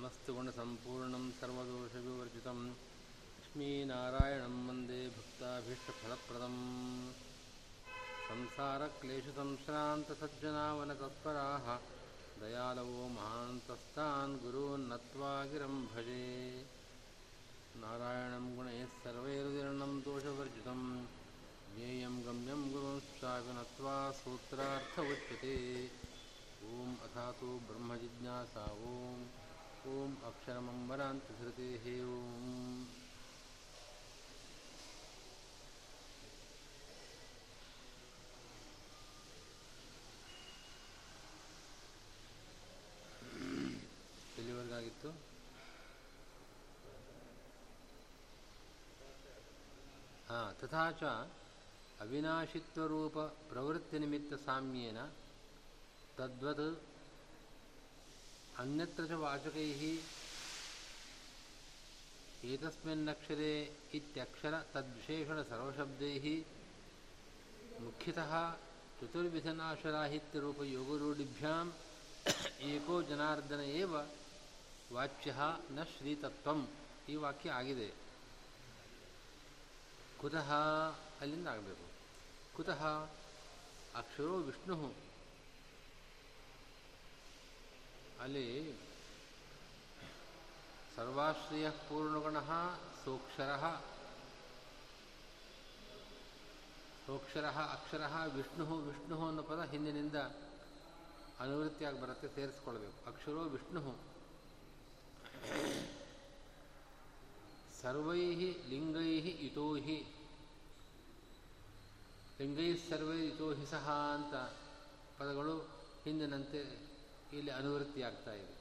समस्तगुणसम्पूर्णं, सर्वदोषविवर्जितं। लक्ष्मीनारायणं वंदे भक्ताभीष्टफलप्रदम्। संसारक्लेशसंश्रान्तसज्जनावनतत्पराः दयालवो महान्तस्तान् गुरून् नत्वा गिरं भजे। नारायणं गुणैः सर्वैर्विर्णं दोषवर्जितं ज्ञेयं गम्यं गुरुंश्चापि नत्वा सूत्रार्थ उच्यते ॐ अथातो ब्रह्मजिज्ञासा ॐ ॐ अक्षरमम्बरान्तधृतेः ॐ ಎಲ್ಲಿವರೆಗಾಗಿತ್ತು ಹಾಂ ತಥಾ ಚ अविनाशित्वरूपप्रवृत्तिनिमित्तसाम्येन तद्वत् अन्यत्र च वाचकैः एतस्मिन्नक्षरे इत्यक्षर तद्विशेषणसर्वशब्दैः मुख्यतः चतुर्विधनाशराहित्यरूपयोगरूढिभ्याम् एको ಜನಾರ್ದನ ಏವ ವಾಚ್ಯ ನ ಶ್ರೀತತ್ವಂ ಈ ವಾಕ್ಯ ಆಗಿದೆ ಕುತಃ ಅಲ್ಲಿಂದ ಆಗಬೇಕು ಕುತಃ ಅಕ್ಷರೋ ವಿಷ್ಣು ಅಲ್ಲಿ ಸರ್ವಾಶ್ರಯ ಪೂರ್ಣಗುಣ ಸೂಕ್ಷರ. ಸೂಕ್ಷರ, ಅಕ್ಷರ ವಿಷ್ಣು ವಿಷ್ಣು ಅನ್ನೋ ಪದ ಹಿಂದಿನಿಂದ ಅನುವೃತ್ತಿಯಾಗಿ ಬರುತ್ತೆ, ಸೇರಿಸ್ಕೊಳ್ಬೇಕು. ಅಕ್ಷರೋ ವಿಷ್ಣು ಸರ್ವೈ ಲಿಂಗೈ ಇತೋಹಿ. ಲಿಂಗೈ ಸರ್ವೈ, ಇತೋಹಿ ಸಹ ಅಂತ ಪದಗಳು ಹಿಂದಿನಂತೆ ಇಲ್ಲಿ ಅನುವೃತ್ತಿಯಾಗ್ತಾ ಇದೆ.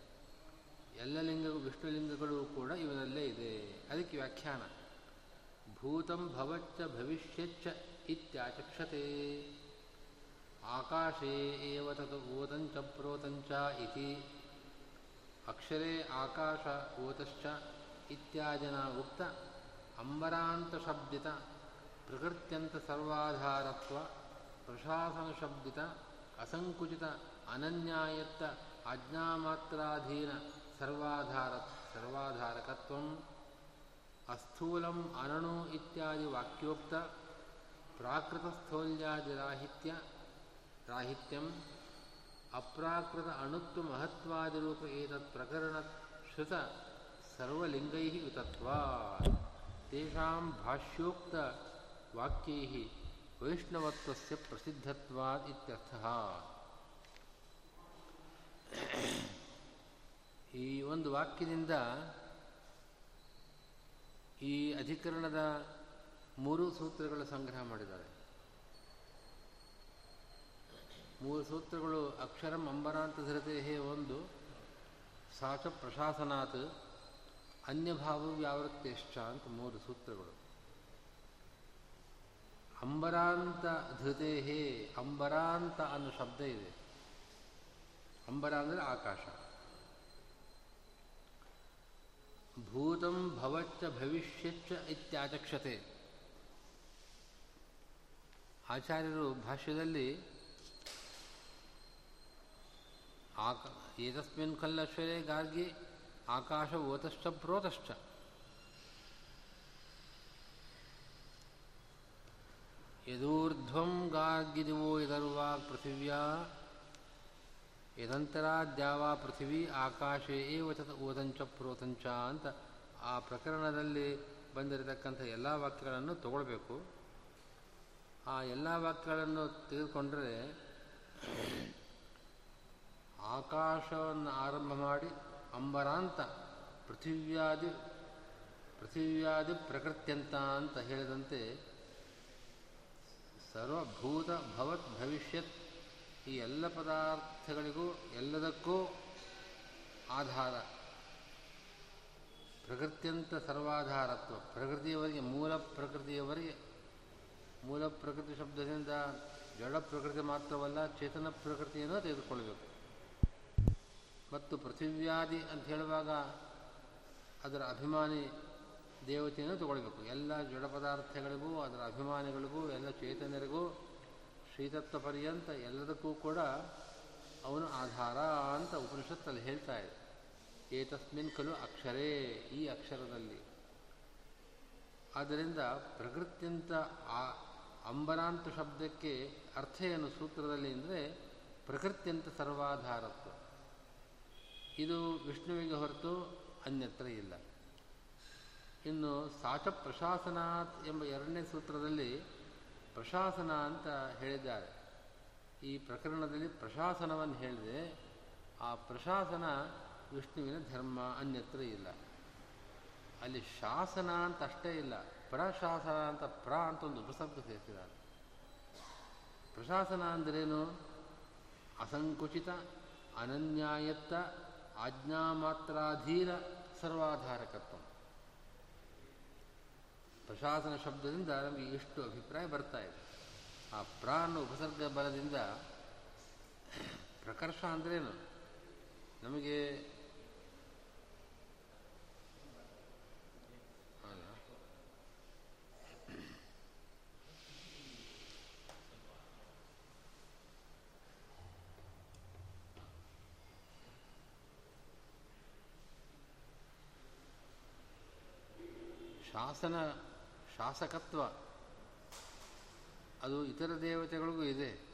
ಎಲ್ಲ ಲಿಂಗಗಳು ವಿಷ್ಣು ಲಿಂಗಗಳು ಕೂಡ ಇವನಲ್ಲೇ ಇದೆ. ಅದಕ್ಕೆ ವ್ಯಾಖ್ಯಾನ. ಭೂತಂ ಭವಚ್ಚ ಭವಿಷ್ಯಚ್ಚ ಇತ್ಯಾಚಕ್ಷತೆ. ಆಕಾಶೇ ಏವ ತತ್ ಓತಂಚ ಪ್ರೋತಂಚ ಇತಿ. ಅಕ್ಷರೇ ಆಕಾಶ ಓತಶ್ಚ ಇತ್ಯಾದಿನ ಉಕ್ತ ಅಂಬರಾಂತಶಬ್ದಿತ ಪ್ರಕೃತ್ಯಂತ ಸರ್ವಾಧಾರತ್ವ ಪ್ರಶಾಸನಶಬ್ದಿತ ಅಸಂಕುಚಿತ अनन्यायत्तमात्राधीनसर्वाधारसर्वाधारकत्वम् अस्थूलम् अनणु इत्यादिवाक्योक्तप्राकृतस्थौल्यादिराहित्यराहित्यम् अप्राकृत अणुत्वमहत्वादिरूप एतत् प्रकरणश्रुतसर्वलिङ्गैः उतत्वात् तेषां भाष्योक्तवाक्यैः वैष्णवत्वस्य प्रसिद्धत्वात् इत्यर्थः ಈ ಒಂದು ವಾಕ್ಯದಿಂದ ಈ ಅಧಿಕರಣದ ಮೂರು ಸೂತ್ರಗಳ ಸಂಗ್ರಹ ಮಾಡಿದ್ದಾರೆ. ಮೂರು ಸೂತ್ರಗಳು ಅಕ್ಷರಂ ಅಂಬರಾಂತ ಧೃತೆ ಒಂದು, ಸಾಚ ಪ್ರಶಾಸನಾತ್, ಅನ್ಯಭಾವ ವ್ಯಾವೃತ್ತೇಶ್ಚ ಅಂತ ಮೂರು ಸೂತ್ರಗಳು. ಅಂಬರಾಂತ ಧೃತೆ ಅಂಬರಾಂತ ಅನ್ನೋ ಶಬ್ದ ಇದೆ. ಅಂಬರ ಅಂದರೆ ಆಕಾಶ. ಭೂತಂ ಭವಚ್ಚ ಭವಿಷ್ಯಚ್ಚ ಇತ್ಯಾಚಕ್ಷತೆ ಆಚಾರ್ಯರು ಭಾಷ್ಯದಲ್ಲಿ ಆಕ ಏತಸ್ಮಿನ್ ಖಲ್ಲಶ್ವರೇ ಗಾರ್ಗಿ ಆಕಾಶ ಓತಶ್ಚ ಪ್ರೋತಶ್ಚ. ಯದೂರ್ಧ್ವಂ ಗಾರ್ಗಿದಿವೋ ಯದರ್ವಾಗ್ ಪೃಥಿವ್ಯಾ ಯದಂತರಾದ್ಯಾವಾ ಪೃಥಿವಿ ಆಕಾಶೇ ವಚತ ಓದಂಚ ಪ್ರೋತಂಚ ಅಂತ ಆ ಪ್ರಕರಣದಲ್ಲಿ ಬಂದಿರತಕ್ಕಂಥ ಎಲ್ಲ ವಾಕ್ಯಗಳನ್ನು ತಗೊಳ್ಬೇಕು. ಆ ಎಲ್ಲ ವಾಕ್ಯಗಳನ್ನು ತೆಗೆದುಕೊಂಡರೆ ಆಕಾಶವನ್ನು ಆರಂಭ ಮಾಡಿ ಅಂಬರಾಂತ ಪೃಥಿವ್ಯಾದಿ ಪೃಥಿವ್ಯಾದಿ ಪ್ರಕೃತ್ಯಂತ ಅಂತ ಹೇಳಿದಂತೆ ಸರ್ವಭೂತ ಭವತ್ ಭವಿಷ್ಯತ್ ಈ ಎಲ್ಲ ಪದಾರ್ಥಗಳಿಗೂ ಎಲ್ಲದಕ್ಕೂ ಆಧಾರ. ಪ್ರಕೃತ್ಯಂತ ಸರ್ವಾಧಾರತ್ವ. ಪ್ರಕೃತಿಯವರಿಗೆ ಮೂಲ ಪ್ರಕೃತಿಯವರಿಗೆ ಮೂಲ ಪ್ರಕೃತಿ ಶಬ್ದದಿಂದ ಜಡ ಪ್ರಕೃತಿ ಮಾತ್ರವಲ್ಲ, ಚೇತನ ಪ್ರಕೃತಿಯನ್ನು ತೆಗೆದುಕೊಳ್ಬೇಕು ಮತ್ತು ಪೃಥಿವ್ಯಾದಿ ಅಂತ ಹೇಳುವಾಗ ಅದರ ಅಭಿಮಾನಿ ದೇವತೆಯನ್ನು ತಗೊಳ್ಬೇಕು. ಎಲ್ಲ ಜಡ ಪದಾರ್ಥಗಳಿಗೂ, ಅದರ ಅಭಿಮಾನಿಗಳಿಗೂ, ಎಲ್ಲ ಚೇತನರಿಗೂ ಶ್ರೀತತ್ವ ಪರ್ಯಂತ ಎಲ್ಲದಕ್ಕೂ ಕೂಡ ಅವನು ಆಧಾರ ಅಂತ ಉಪನಿಷತ್ತಲ್ಲಿ ಹೇಳ್ತಾ ಇದೆ. ಏತಸ್ಮಿನ್ ಖಲು ಅಕ್ಷರೇ ಈ ಅಕ್ಷರದಲ್ಲಿ. ಆದ್ದರಿಂದ ಪ್ರಕೃತ್ಯಂತ ಆ ಅಂಬರಾಂತ ಶಬ್ದಕ್ಕೆ ಅರ್ಥ ಏನು ಸೂತ್ರದಲ್ಲಿ ಅಂದರೆ ಪ್ರಕೃತ್ಯಂತ ಸರ್ವಾಧಾರತ್ವ. ಇದು ವಿಷ್ಣುವಿಗೆ ಹೊರತು ಅನ್ಯತ್ರ ಇಲ್ಲ. ಇನ್ನು ಸಾಚ ಪ್ರಶಾಸನಾತ್ ಎಂಬ ಎರಡನೇ ಸೂತ್ರದಲ್ಲಿ ಪ್ರಶಾಸನ ಅಂತ ಹೇಳಿದ್ದಾರೆ. ಈ ಪ್ರಕರಣದಲ್ಲಿ ಪ್ರಶಾಸನವನ್ನು ಹೇಳಿದೆ ಆ ಪ್ರಶಾಸನ ವಿಷ್ಣುವಿನ ಧರ್ಮ ಅನ್ಯತ್ರ ಇಲ್ಲ. ಅಲ್ಲಿ ಶಾಸನ ಅಂತ ಅಷ್ಟೇ ಇಲ್ಲ. ಪ್ರಶಾಸನ ಅಂತ ಪ್ರ ಅಂತ ಒಂದು ಉಪಸರ್ಗ ಸೇರಿಸಿದ್ದಾರೆ. ಪ್ರಶಾಸನ ಅಂದ್ರೇನು? ಅಸಂಕುಚಿತ, ಅನನ್ಯಾಯತ್ತ, ಆಜ್ಞಾಮಾತ್ರಾಧೀನ ಸರ್ವಾಧಾರಕತ್ವ. ಪ್ರಶಾಸನ ಶಬ್ದದಿಂದ ನಮಗೆ ಎಷ್ಟು ಅಭಿಪ್ರಾಯ ಬರ್ತಾ ಇದೆ. ಆ ಪ್ರಾಣ ಅನ್ನೋ ಉಪಸರ್ಗ ಬಲದಿಂದ ಪ್ರಕರ್ಷ ಅಂದ್ರೇನು ನಮಗೆ ಶಾಸನ ಶಾಸಕತ್ವ. ಅದು ಇತರ ದೇವತೆಗಳಿಗೂ ಇದೆ.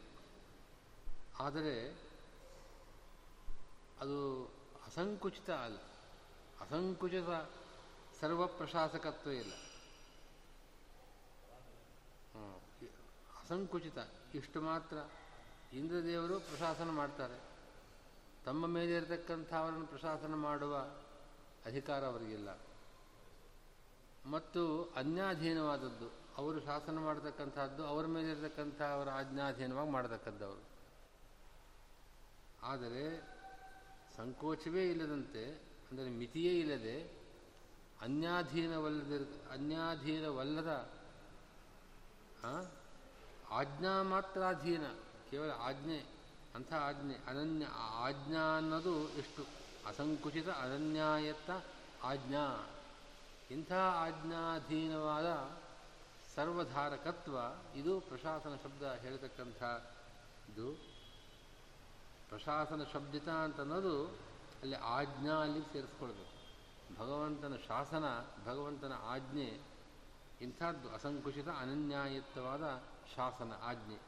ಆದರೆ ಅದು ಅಸಂಕುಚಿತ ಅಲ್ಲ. ಅಸಂಕುಚಿತ ಸರ್ವ ಪ್ರಶಾಸಕತ್ವ ಇಲ್ಲ ಅಸಂಕುಚಿತ. ಇಷ್ಟು ಮಾತ್ರ. ಇಂದ್ರದೇವರು ಪ್ರಶಾಸನ ಮಾಡ್ತಾರೆ. ತಮ್ಮ ಮೇಲೆ ಇರತಕ್ಕಂಥ ಅವರನ್ನು ಪ್ರಶಾಸನ ಮಾಡುವ ಅಧಿಕಾರ ಅವರಿಗಿಲ್ಲ. ಮತ್ತು ಅನ್ಯಾಧೀನವಾದದ್ದು. ಅವರು ಶಾಸನ ಮಾಡತಕ್ಕಂಥದ್ದು ಅವರ ಮೇಲೆ ಇರತಕ್ಕಂಥ ಅವರ ಆಜ್ಞಾಧೀನವಾಗಿ ಮಾಡತಕ್ಕಂಥವ್ರು. ಆದರೆ, ಸಂಕೋಚವೇ ಇಲ್ಲದಂತೆ, ಅಂದರೆ ಮಿತಿಯೇ ಇಲ್ಲದೆ, ಅನ್ಯಾಧೀನವಲ್ಲದ ಅನ್ಯಾಧೀನವಲ್ಲದ ಆಜ್ಞಾ ಮಾತ್ರಾಧೀನ, ಕೇವಲ ಆಜ್ಞೆ, ಅಂಥ ಆಜ್ಞೆ, ಅನನ್ಯ ಆಜ್ಞಾ ಅನ್ನೋದು ಎಷ್ಟು? ಅಸಂಕುಚಿತ ಅನನ್ಯಾಯತ್ತ ಆಜ್ಞಾ. ಇಂಥ ಆಜ್ಞಾಧೀನವಾದ ಸರ್ವಧಾರಕತ್ವ, ಇದು ಪ್ರಶಾಸನ ಶಬ್ದ ಹೇಳ್ತಕ್ಕಂಥದ್ದು ಪ್ರಶಾಸನ ಶಬ್ದಿತ ಅಂತನ್ನೋದು ಅಲ್ಲಿ ಆಜ್ಞಾ ಅಲ್ಲಿ ಸೇರಿಸ್ಕೊಳ್ಬೇಕು. ಭಗವಂತನ ಶಾಸನ, ಭಗವಂತನ ಆಜ್ಞೆ, ಇಂಥದ್ದು ಅಸಂಕುಚಿತ ಅನನ್ಯಾಯತ್ವವಾದ ಶಾಸನ ಆಜ್ಞೆ.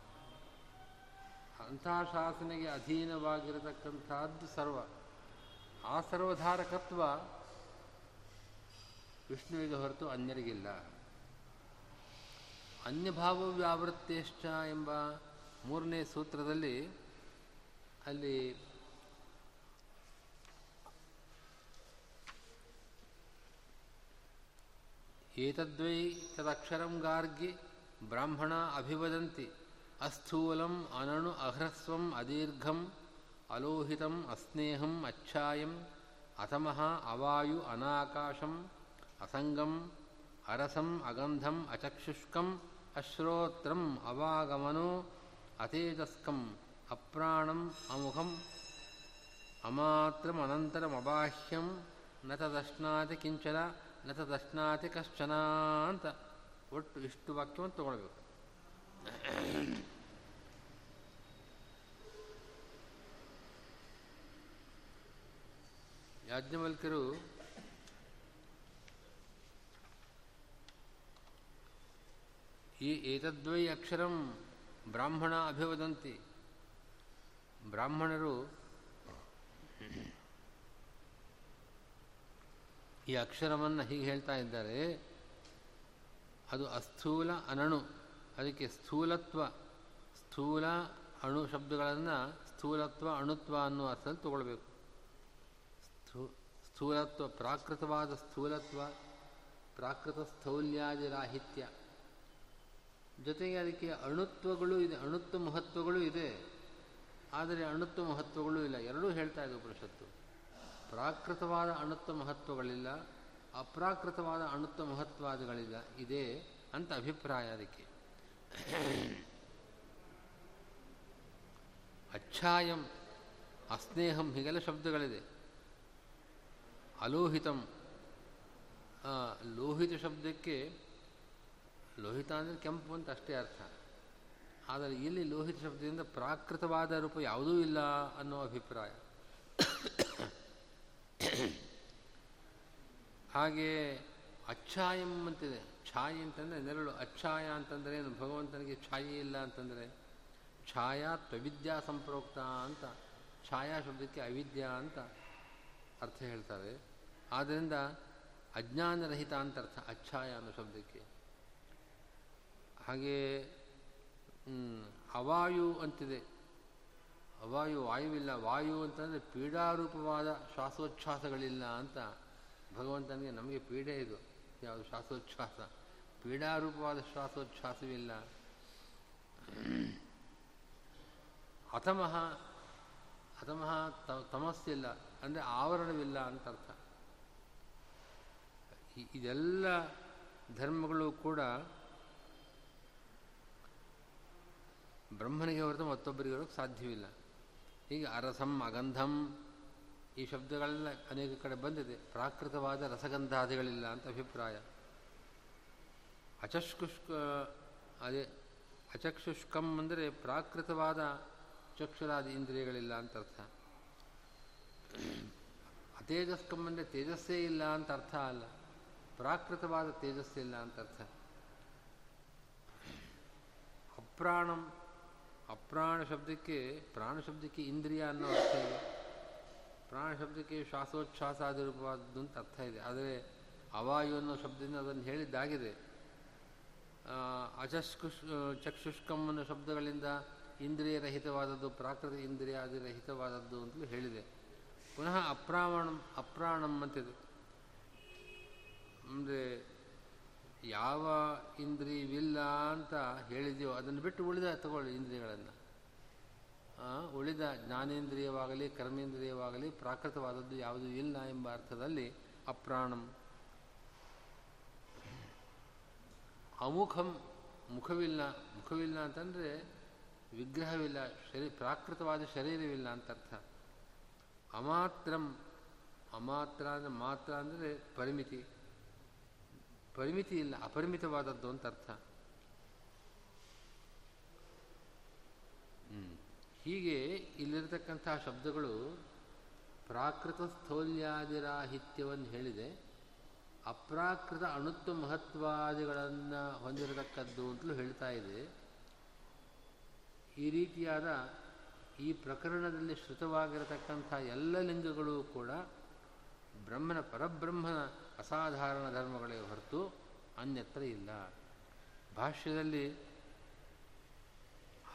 ಅಂಥ ಶಾಸನೆಗೆ ಅಧೀನವಾಗಿರತಕ್ಕಂಥದ್ದು ಸರ್ವ. ಆ ಸರ್ವಧಾರಕತ್ವ ವಿಷ್ಣುವಿಗೆ ಹೊರತು ಅನ್ಯರಿಗಿಲ್ಲ. ಅನ್ಯಭಾವ ವ್ಯಾವೃತ್ತೇಷ್ಟ ಎಂಬ ಮೂರನೇ ಸೂತ್ರದಲ್ಲಿ ಅಲ್ಲಿ ಏತದ್ವೈ ತದಕ್ಷರಂ ಗಾರ್ಗಿ ಬ್ರಾಹ್ಮಣ ಅಭಿವದಂತಿ, ಅಸ್ಥೂಲಂ ಅನಣು ಅಹ್ರಸ್ವಂ ಅದೀರ್ಘಂ ಅಲೋಹಿತಂ ಅಸ್ನೇಹಂ ಅಚ್ಛಾಯಂ ಅತಮಃ ಅವಾಯು ಅನಾಕಾಶಂ ಅಸಂಗಂ ಅರಸಂ ಅಗಂಧಂ ಅಚಕ್ಷುಷ್ಕಂ ಅಶ್ರೋತ್ರಂ ಅವಾಗಮನೋ ಅತೇಜಸ್ಕಂ ಅಪ್ರಾಣಂ ಅಮುಖಂ ಅಮಾತ್ರಮನಂತರಮಬಾಹ್ಯಂ ನ ತದಶ್ನಾತಿ ಕಿಂಚನ ನ ತದಶ್ನಾತಿ ಕಶ್ಚನ ಅಂತ ಒಟ್ಟು ಇಷ್ಟು ವಾಕ್ಯವನ್ನು ತಗೊಳ್ಬೇಕು ಯಾಜ್ಞವಲ್ಕರು ಈ ಏತದ್ವೈ ಅಕ್ಷರಂ ಬ್ರಾಹ್ಮಣ ಅಭಿವದಂತಿ. ಬ್ರಾಹ್ಮಣರು ಈ ಅಕ್ಷರವನ್ನು ಹೀಗೆ ಹೇಳ್ತಾ ಇದ್ದಾರೆ. ಅದು ಅಸ್ಥೂಲ ಅನಣು. ಅದಕ್ಕೆ ಸ್ಥೂಲತ್ವ. ಸ್ಥೂಲ ಅಣು ಶಬ್ದಗಳನ್ನು ಸ್ಥೂಲತ್ವ ಅಣುತ್ವ ಅನ್ನುವ ಅರ್ಥದಲ್ಲಿ ತಗೊಳ್ಬೇಕು. ಸ್ಥೂ, ಸ್ಥೂಲತ್ವ ಪ್ರಾಕೃತವಾದ ಸ್ಥೂಲತ್ವ ಪ್ರಾಕೃತ ಸ್ಥೌಲ್ಯಾದಿ ರಾಹಿತ್ಯ ಜೊತೆಗೆ ಅದಕ್ಕೆ ಅಣುತ್ವಗಳು ಇದೆ ಅಣುತ್ವ ಮಹತ್ವಗಳು ಇದೆ. ಆದರೆ ಅಣುತ್ವ ಮಹತ್ವಗಳು ಇಲ್ಲ. ಎರಡೂ ಹೇಳ್ತಾ ಇದೆ ಉಪನಿಷತ್ತು. ಪ್ರಾಕೃತವಾದ ಅಣುತ್ವ ಮಹತ್ವಗಳಿಲ್ಲ, ಅಪ್ರಾಕೃತವಾದ ಅಣುತ್ವ ಮಹತ್ವಾದಿಗಳಿಲ್ಲ. ಇದೆ ಅಂತ ಅಭಿಪ್ರಾಯ ಅದಕ್ಕೆ. ಅಚ್ಛಾಯಂ, ಅಸ್ನೇಹಂ ಹೀಗೆಲ್ಲ ಶಬ್ದಗಳಿದೆ. ಅಲೋಹಿತಂ ಲೋಹಿತ ಶಬ್ದಕ್ಕೆ ಲೋಹಿತ ಅಂದರೆ ಕೆಂಪು ಅಂತ ಅಷ್ಟೇ ಅರ್ಥ. ಆದರೆ ಇಲ್ಲಿ ಲೋಹಿತ ಶಬ್ದದಿಂದ ಪ್ರಾಕೃತವಾದ ರೂಪ ಯಾವುದೂ ಇಲ್ಲ ಅನ್ನೋ ಅಭಿಪ್ರಾಯ. ಹಾಗೆ ಅಚ್ಛಾಯಂ ಅಂತಿದೆ. ಛಾಯೆ ಅಂತಂದರೆ ನೆರಳು. ಅಚ್ಛಾಯ ಅಂತಂದರೆ ಏನು? ಭಗವಂತನಿಗೆ ಛಾಯೆ ಇಲ್ಲ ಅಂತಂದರೆ ಛಾಯಾ ತ್ವವಿದ್ಯಾ ಸಂಪ್ರೋಕ್ತ ಅಂತ. ಛಾಯಾ ಶಬ್ದಕ್ಕೆ ಅವಿದ್ಯಾ ಅಂತ ಅರ್ಥ ಹೇಳ್ತಾರೆ. ಆದ್ದರಿಂದ ಅಜ್ಞಾನರಹಿತ ಅಂತ ಅರ್ಥ. ಅಚ್ಛಾಯ ಅನ್ನೋ ಶಬ್ದಕ್ಕೆ. ಹಾಗೆ ಅವಾಯು ಅಂತಿದೆ. ಅವಾಯು ವಾಯುವಿಲ್ಲ. ವಾಯು ಅಂತಂದರೆ ಪೀಡಾರೂಪವಾದ ಶ್ವಾಸೋಚ್ಛ್ವಾಸಗಳಿಲ್ಲ ಅಂತ ಭಗವಂತನಿಗೆ ನಮಗೆ ಪೀಡೆ ಇದು. ಯಾವುದು ಶ್ವಾಸೋಚ್ಛ್ವಾಸ ಪೀಡಾರೂಪವಾದ ಶ್ವಾಸೋಚ್ಛ್ವಾಸವಿಲ್ಲ ಅಥಮಃ ಅಥಮಃ ತಮಸ್ಸಿಲ್ಲ. ಅಂದರೆ ಆವರಣವಿಲ್ಲ ಅಂತ ಅರ್ಥ. ಇದೆಲ್ಲ ಧರ್ಮಗಳು ಕೂಡ ಬ್ರಹ್ಮನಿಗೆ ಹೊರತು ಮತ್ತೊಬ್ಬರಿಗೆ ಹೇಳೋಕ್ಕೆ ಸಾಧ್ಯವಿಲ್ಲ. ಹೀಗೆ ಅರಸಂ, ಅಗಂಧಂ ಈ ಶಬ್ದಗಳೆಲ್ಲ ಅನೇಕ ಕಡೆ ಬಂದಿದೆ. ಪ್ರಾಕೃತವಾದ ರಸಗಂಧಾದಿಗಳಿಲ್ಲ ಅಂತ ಅಭಿಪ್ರಾಯ. ಅಚಷ್ಕುಷ್ಕ ಅದೇ ಅಚಕ್ಷುಷ್ಕಂ ಅಂದರೆ ಪ್ರಾಕೃತವಾದ ಚಕ್ಷುರಾದಿ ಇಂದ್ರಿಯಗಳಿಲ್ಲ ಅಂತ ಅರ್ಥ. ಅತೇಜಸ್ಕಂ ಅಂದರೆ ತೇಜಸ್ಸೇ ಇಲ್ಲ ಅಂತ ಅರ್ಥ ಅಲ್ಲ. ಪ್ರಾಕೃತವಾದ ತೇಜಸ್ಸಿಲ್ಲ ಅಂತ ಅರ್ಥ. ಅಪ್ರಾಣಂ ಅಪ್ರಾಣ ಶಬ್ದಕ್ಕೆ, ಪ್ರಾಣ ಶಬ್ದಕ್ಕೆ ಇಂದ್ರಿಯ ಅನ್ನೋ ಅರ್ಥ ಇದೆ. ಪ್ರಾಣ ಶಬ್ದಕ್ಕೆ ಶ್ವಾಸೋಚ್ಛ್ವಾಸ ಆಗಿರಬಾರ್ದು ಅಂತ ಅರ್ಥ ಇದೆ. ಆದರೆ ಅವಾಯು ಅನ್ನೋ ಶಬ್ದದಿಂದ ಅದನ್ನು ಹೇಳಿದ್ದಾಗಿದೆ. ಅಚಸ್ಕುಶ್ ಚಕ್ಷುಷ್ಕಂ ಅನ್ನೋ ಶಬ್ದಗಳಿಂದ ಇಂದ್ರಿಯ ರಹಿತವಾದದ್ದು ಪ್ರಾಕೃತ ಇಂದ್ರಿಯ ಆದಿ ರಹಿತವಾದದ್ದು ಅಂತಲೂ ಹೇಳಿದೆ. ಪುನಃ ಅಪ್ರಾವಣಂ, ಅಪ್ರಾಣಂ ಅಂತಿದೆ. ಅಂದರೆ ಯಾವ ಇಂದ್ರಿಯವಿಲ್ಲ ಅಂತ ಹೇಳಿದೆಯೋ ಅದನ್ನು ಬಿಟ್ಟು ಉಳಿದ ತಗೊಳ್ಳಿ ಇಂದ್ರಿಯಗಳನ್ನು. ಉಳಿದ ಜ್ಞಾನೇಂದ್ರಿಯವಾಗಲಿ, ಕರ್ಮೇಂದ್ರಿಯವಾಗಲಿ, ಪ್ರಾಕೃತವಾದದ್ದು ಯಾವುದೂ ಇಲ್ಲ ಎಂಬ ಅರ್ಥದಲ್ಲಿ ಅಪ್ರಾಣಂ. ಅಮುಖಂ ಮುಖವಿಲ್ಲ ಮುಖವಿಲ್ಲ ಅಂತಂದರೆ ವಿಗ್ರಹವಿಲ್ಲ, ಶರೀ, ಪ್ರಾಕೃತವಾದ ಶರೀರವಿಲ್ಲ ಅಂತ ಅರ್ಥ. ಅಮಾತ್ರಂ, ಅಮಾತ್ರ ಅಂದರೆ ಮಾತ್ರ ಅಂದರೆ ಪರಿಮಿತಿ. ಪರಿಮಿತಿ ಇಲ್ಲ ಅಪರಿಮಿತವಾದದ್ದು ಅಂತ ಅರ್ಥ. ಹೀಗೆ ಇಲ್ಲಿರತಕ್ಕಂತಹ ಶಬ್ದಗಳು ಪ್ರಾಕೃತ ಸ್ಥೌಲ್ಯಾದಿರಾಹಿತ್ಯವನ್ನು ಹೇಳಿದೆ. ಅಪ್ರಾಕೃತ ಅಣುತ್ವ ಮಹತ್ವಾದಿಗಳನ್ನು ಹೊಂದಿರತಕ್ಕದ್ದು ಅಂತಲೂ ಹೇಳ್ತಾ ಇದೆ. ಈ ರೀತಿಯಾದ ಈ ಪ್ರಕರಣದಲ್ಲಿ ಶ್ರುತವಾಗಿರತಕ್ಕಂಥ ಎಲ್ಲ ಲಿಂಗಗಳು ಕೂಡ ಬ್ರಹ್ಮನ ಪರಬ್ರಹ್ಮನ ಅಸಾಧಾರಣ ಧರ್ಮಗಳೇ ಹೊರತು ಅನ್ಯತ್ರ ಇಲ್ಲ. ಭಾಷ್ಯದಲ್ಲಿ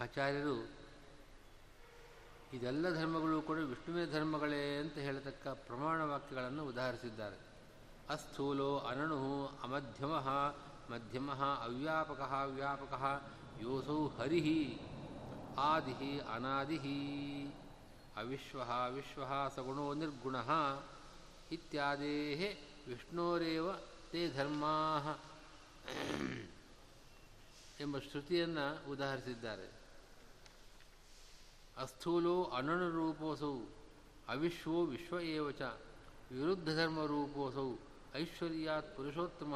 ಆಚಾರ್ಯರು ಇದೆಲ್ಲ ಧರ್ಮಗಳು ಕೂಡ ವಿಷ್ಣುವೇ ಧರ್ಮಗಳೇ ಅಂತ ಹೇಳತಕ್ಕ ಪ್ರಮಾಣ ವಾಕ್ಯಗಳನ್ನು ಉದಾಹರಿಸಿದ್ದಾರೆ. ಅಸ್ಥೂಲೋ ಅನಣು ಅಮಧ್ಯಮ ಮಧ್ಯಮ ಅವ್ಯಾಪಕ ವ್ಯಾಪಕ ಯೋಸೌ ಹರಿ ಆದಿ ಅನಾದಿ ಅವಿಶ್ವ ವಿಶ್ವ ಸಗುಣೋ ನಿರ್ಗುಣ ಇತ್ಯಾದೇ ವಿಷ್ಣೋರೇವ ತೇ ಧರ್ಮಾ ಎಂಬ ಶ್ರುತಿಯನ್ನು ಉದಾಹರಿಸಿದ್ದಾರೆ. ಅಸ್ಥೂಲೋ ಅನಣುರೂಪೋಸೌ ಅವಿಶ್ವೋ ವಿಶ್ವ ಏವ ಚ ವಿರುದ್ಧ ಧರ್ಮರೂಪೋಸೌ ಐಶ್ವರ್ಯಾತ್ ಪುರುಷೋತ್ತಮ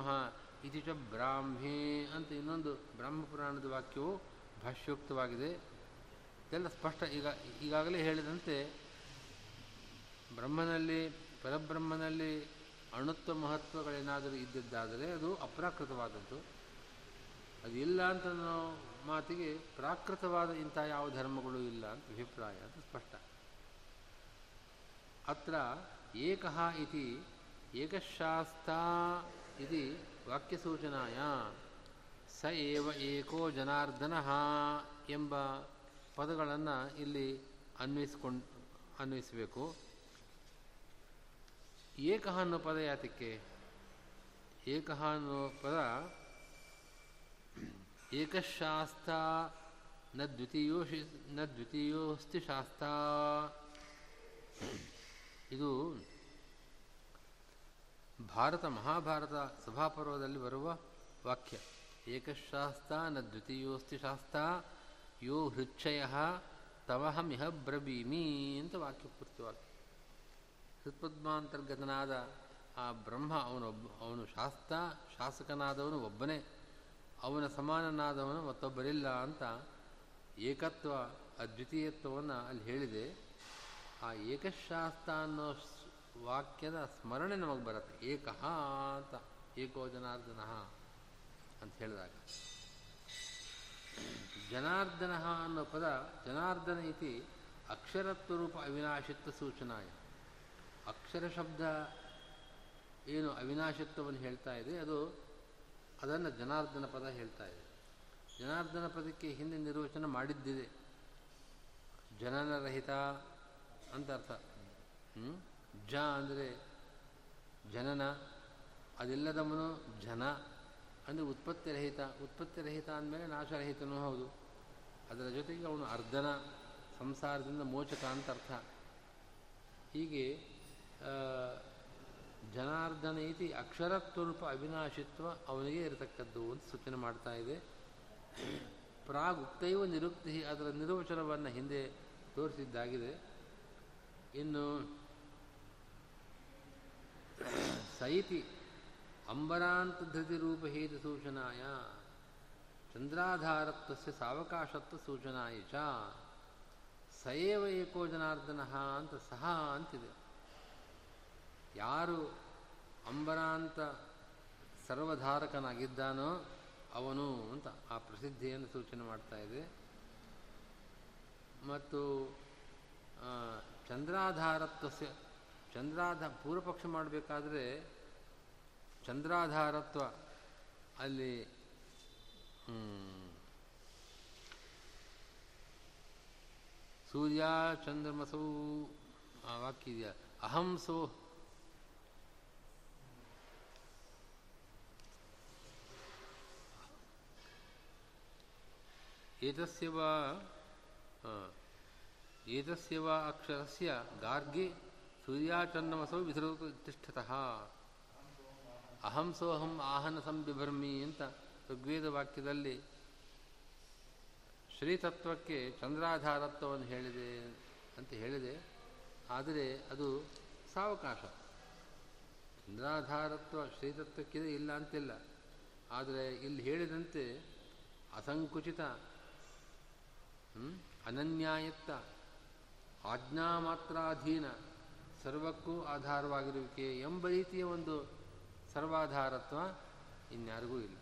ಇತಿ ಚ ಬ್ರಾಹ್ಮೇ ಅಂತ ಇನ್ನೊಂದು ಬ್ರಹ್ಮಪುರಾಣದ ವಾಕ್ಯವು ಭಾಷ್ಯೋಕ್ತವಾಗಿದೆ. ಇದೆಲ್ಲ ಸ್ಪಷ್ಟ. ಈಗ ಈಗಾಗಲೇ ಹೇಳಿದಂತೆ ಬ್ರಹ್ಮನಲ್ಲಿ, ಪರಬ್ರಹ್ಮನಲ್ಲಿ ಅಣುತ್ವ ಮಹತ್ವಗಳೇನಾದರೂ ಇದ್ದಿದ್ದಾದರೆ ಅದು ಅಪ್ರಾಕೃತವಾದದ್ದು. ಅದು ಇಲ್ಲ ಅಂತ ಮಾತಿಗೆ ಪ್ರಾಕೃತವಾದ ಇಂಥ ಯಾವ ಧರ್ಮಗಳು ಇಲ್ಲ ಅಂತ ಅಭಿಪ್ರಾಯ ಅಂತ ಸ್ಪಷ್ಟ. ಅತ್ರ ಏಕಃ ಇತಿ ಏಕಶಾಸ್ತಾ ಇದು ವಾಕ್ಯಸೂಚನಾಯ. ಸ ಏವ ಏಕೋ ಜನಾರ್ದನ ಎಂಬ ಪದಗಳನ್ನು ಇಲ್ಲಿ ಅನ್ವಯಿಸ್ಕೊಂಡು ಅನ್ವಯಿಸಬೇಕು. ಏಕಃ ಅನ್ನೋ ಪದ ಯಾತಕ್ಕೆ ಏಕಃ ಅನ್ನೋ ಪದ ಏಕಶಾಸ್ತ ನ ದ್ವಿತೀಯೋ ಶಿ, ನ ದ್ವಿತೀಯೋಸ್ತಿ ಶಾಸ್ತ ಇದು ಭಾರತ, ಮಹಾಭಾರತ ಸಭಾಪರ್ವದಲ್ಲಿ ಬರುವ ವಾಕ್ಯ. ಏಕಶಾಸ್ತ ನ ದ್ವಿತೀಯೋಸ್ತಿ ಶಾಸ್ತ ಯೋ ಹೃಚ್ಛಯ ತವಹಮಿಹ ಬ್ರವೀಮಿ ಅಂತ ವಾಕ್ಯ ಪೂರ್ತಿ ವಾಕ್ಯ ಹೃತ್ಪದ್ಮಾಂತರ್ಗತನಾದ ಆ ಬ್ರಹ್ಮ ಅವನೊಬ್ಬ ಅವನು ಶಾಸ್ತ ಶಾಸಕನಾದವನು ಒಬ್ಬನೇ. ಅವನ ಸಮಾನನಾದವನು ಮತ್ತೊಬ್ಬರಿಲ್ಲ ಅಂತ ಏಕತ್ವ, ಅದ್ವಿತೀಯತ್ವವನ್ನು ಅಲ್ಲಿ ಹೇಳಿದೆ. ಆ ಏಕಶಾಸ್ತ ಅನ್ನೋ ವಾಕ್ಯದ ಸ್ಮರಣೆ ನಮಗೆ ಬರುತ್ತೆ. ಏಕಹ ಅಂತ ಏಕೋ ಜನಾರ್ದನ ಅಂತ ಹೇಳಿದಾಗ. ಜನಾರ್ದನ ಅನ್ನೋ ಪದ ಜನಾರ್ದನ ಇತಿ ಅಕ್ಷರತ್ವರೂಪ ಅವಿನಾಶಿತ್ವ ಸೂಚನಾಯ. ಅಕ್ಷರ ಶಬ್ದ ಏನು ಅವಿನಾಶತ್ವವನ್ನು ಹೇಳ್ತಾ ಇದೆ, ಅದು ಅದನ್ನು ಜನಾರ್ದನ ಪದ ಹೇಳ್ತಾ ಇದೆ. ಜನಾರ್ದನ ಪದಕ್ಕೆ ಹಿಂದೆ ನಿರ್ವಚನ ಮಾಡಿದ್ದಿದೆ. ಜನನರಹಿತ ಅಂತ ಅರ್ಥ. ಜ ಅಂದರೆ ಜನನ, ಅದೆಲ್ಲದವನು ಜನ ಅಂದರೆ ಉತ್ಪತ್ತಿರಹಿತ ಉತ್ಪತ್ತಿರಹಿತ ಅಂದಮೇಲೆ ನಾಶರಹಿತನೂ ಹೌದು. ಅದರ ಜೊತೆಗೆ ಅವನು ಅರ್ಧನ, ಸಂಸಾರದಿಂದ ಮೋಚಕ ಅಂತ ಅರ್ಥ. ಹೀಗೆ ಜನಾರ್ದನ ಇತಿ ಅಕ್ಷರತ್ವರೂಪ ಅವಿನಾಶಿತ್ವ ಅವನಿಗೆ ಇರತಕ್ಕದ್ದು ಅಂತ ಸೂಚನೆ ಮಾಡ್ತಾ ಇದೆ. ಪ್ರಾಗ್ ಉಕ್ತೈವ ನಿರುಕ್ತಿ ಅದರ ನಿರ್ವಚನವನ್ನು ಹಿಂದೆ ತೋರಿಸಿದ್ದಾಗಿದೆ. ಇನ್ನು ಸೈತಿ ಅಂಬರಾಂತ ಧೃತಿರೂಪಹೇತು ಸೂಚನಾಯ ಚಂದ್ರಾಧಾರತ್ವಸ್ಯ ಸಾವಕಾಶತ್ವ ಸೂಚನಾಯ ಚ. ಸಯೇವ ಏಕೋ ಜನಾರ್ದನ ಅಂತ ಸಹ ಅಂತಿದೆ. ಯಾರು ಅಂಬರಾಂತ ಸರ್ವಧಾರಕನಾಗಿದ್ದಾನೋ ಅವನು ಅಂತ ಆ ಪ್ರಸಿದ್ಧಿಯನ್ನು ಸೂಚನೆ ಮಾಡ್ತಾ ಇದೆ. ಮತ್ತು ಚಂದ್ರಾಧಾರತ್ವಸ್ಯ, ಚಂದ್ರಾಧ, ಪೂರ್ವಪಕ್ಷ ಮಾಡಬೇಕಾದ್ರೆ ಚಂದ್ರಾಧಾರತ್ವ ಅಲ್ಲಿ ಸೂರ್ಯ, ಚಂದ್ರಮಸೌ ವಾಕ್ಯ ಇದೆಯಾ? ಅಹಂ ಸೋ एतस्य वा एतस्य वा अक्षरस्य गार्गे सूर्याचन्नमसौ विसृतो तिष्ठतः ಅಹಂ ಸೋಹಂ ಆಹನ ಸಂಬಿಭರ್ಮಿ ಅಂತ ಋಗ್ವೇದ ವಾಕ್ಯದಲ್ಲಿ ಶ್ರೀತತ್ವಕ್ಕೆ ಚಂದ್ರಾಧಾರತ್ವವನ್ನು ಹೇಳಿದೆ ಅಂತ ಹೇಳಿದೆ ಆದರೆ ಅದು ಸಾವಕಾಶ ಚಂದ್ರಾಧಾರತ್ವ ಶ್ರೀತತ್ವಕ್ಕಿದೆ ಇಲ್ಲ ಅಂತಿಲ್ಲ ಆದರೆ ಇಲ್ಲಿ ಹೇಳಿದಂತೆ ಅಸಂಕುಚಿತ ಅನನ್ಯಾಯತ್ತ. ಆಜ್ಞಾ ಮಾತ್ರಾಧೀನ ಸರ್ವಕ್ಕೂ ಆಧಾರವಾಗಿರುವಿಕೆ ಎಂಬ ರೀತಿಯ ಒಂದು ಸರ್ವಾಧಾರತ್ವ ಇನ್ಯಾರಿಗೂ ಇಲ್ಲ.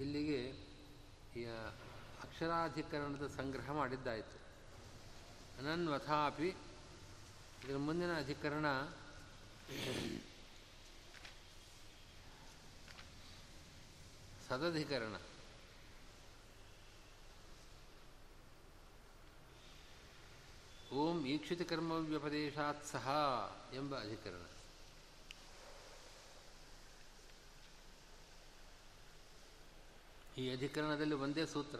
ಇಲ್ಲಿಗೆ ಈ ಅಕ್ಷರಾಧಿಕರಣದ ಸಂಗ್ರಹ ಮಾಡಿದ್ದಾಯಿತು. ಅನನ್ವಥಾಪಿ. ಇದರ ಮುಂದಿನ ಅಧಿಕರಣ ಸದಧಿಕರಣ. ಓಂ ಈಕ್ಷಿತ ಕರ್ಮವ್ಯಪದೇಶಾತ್ ಸಹ ಎಂಬ ಅಧಿಕರಣ. ಈ ಅಧಿಕರಣದಲ್ಲಿ ಒಂದೇ ಸೂತ್ರ.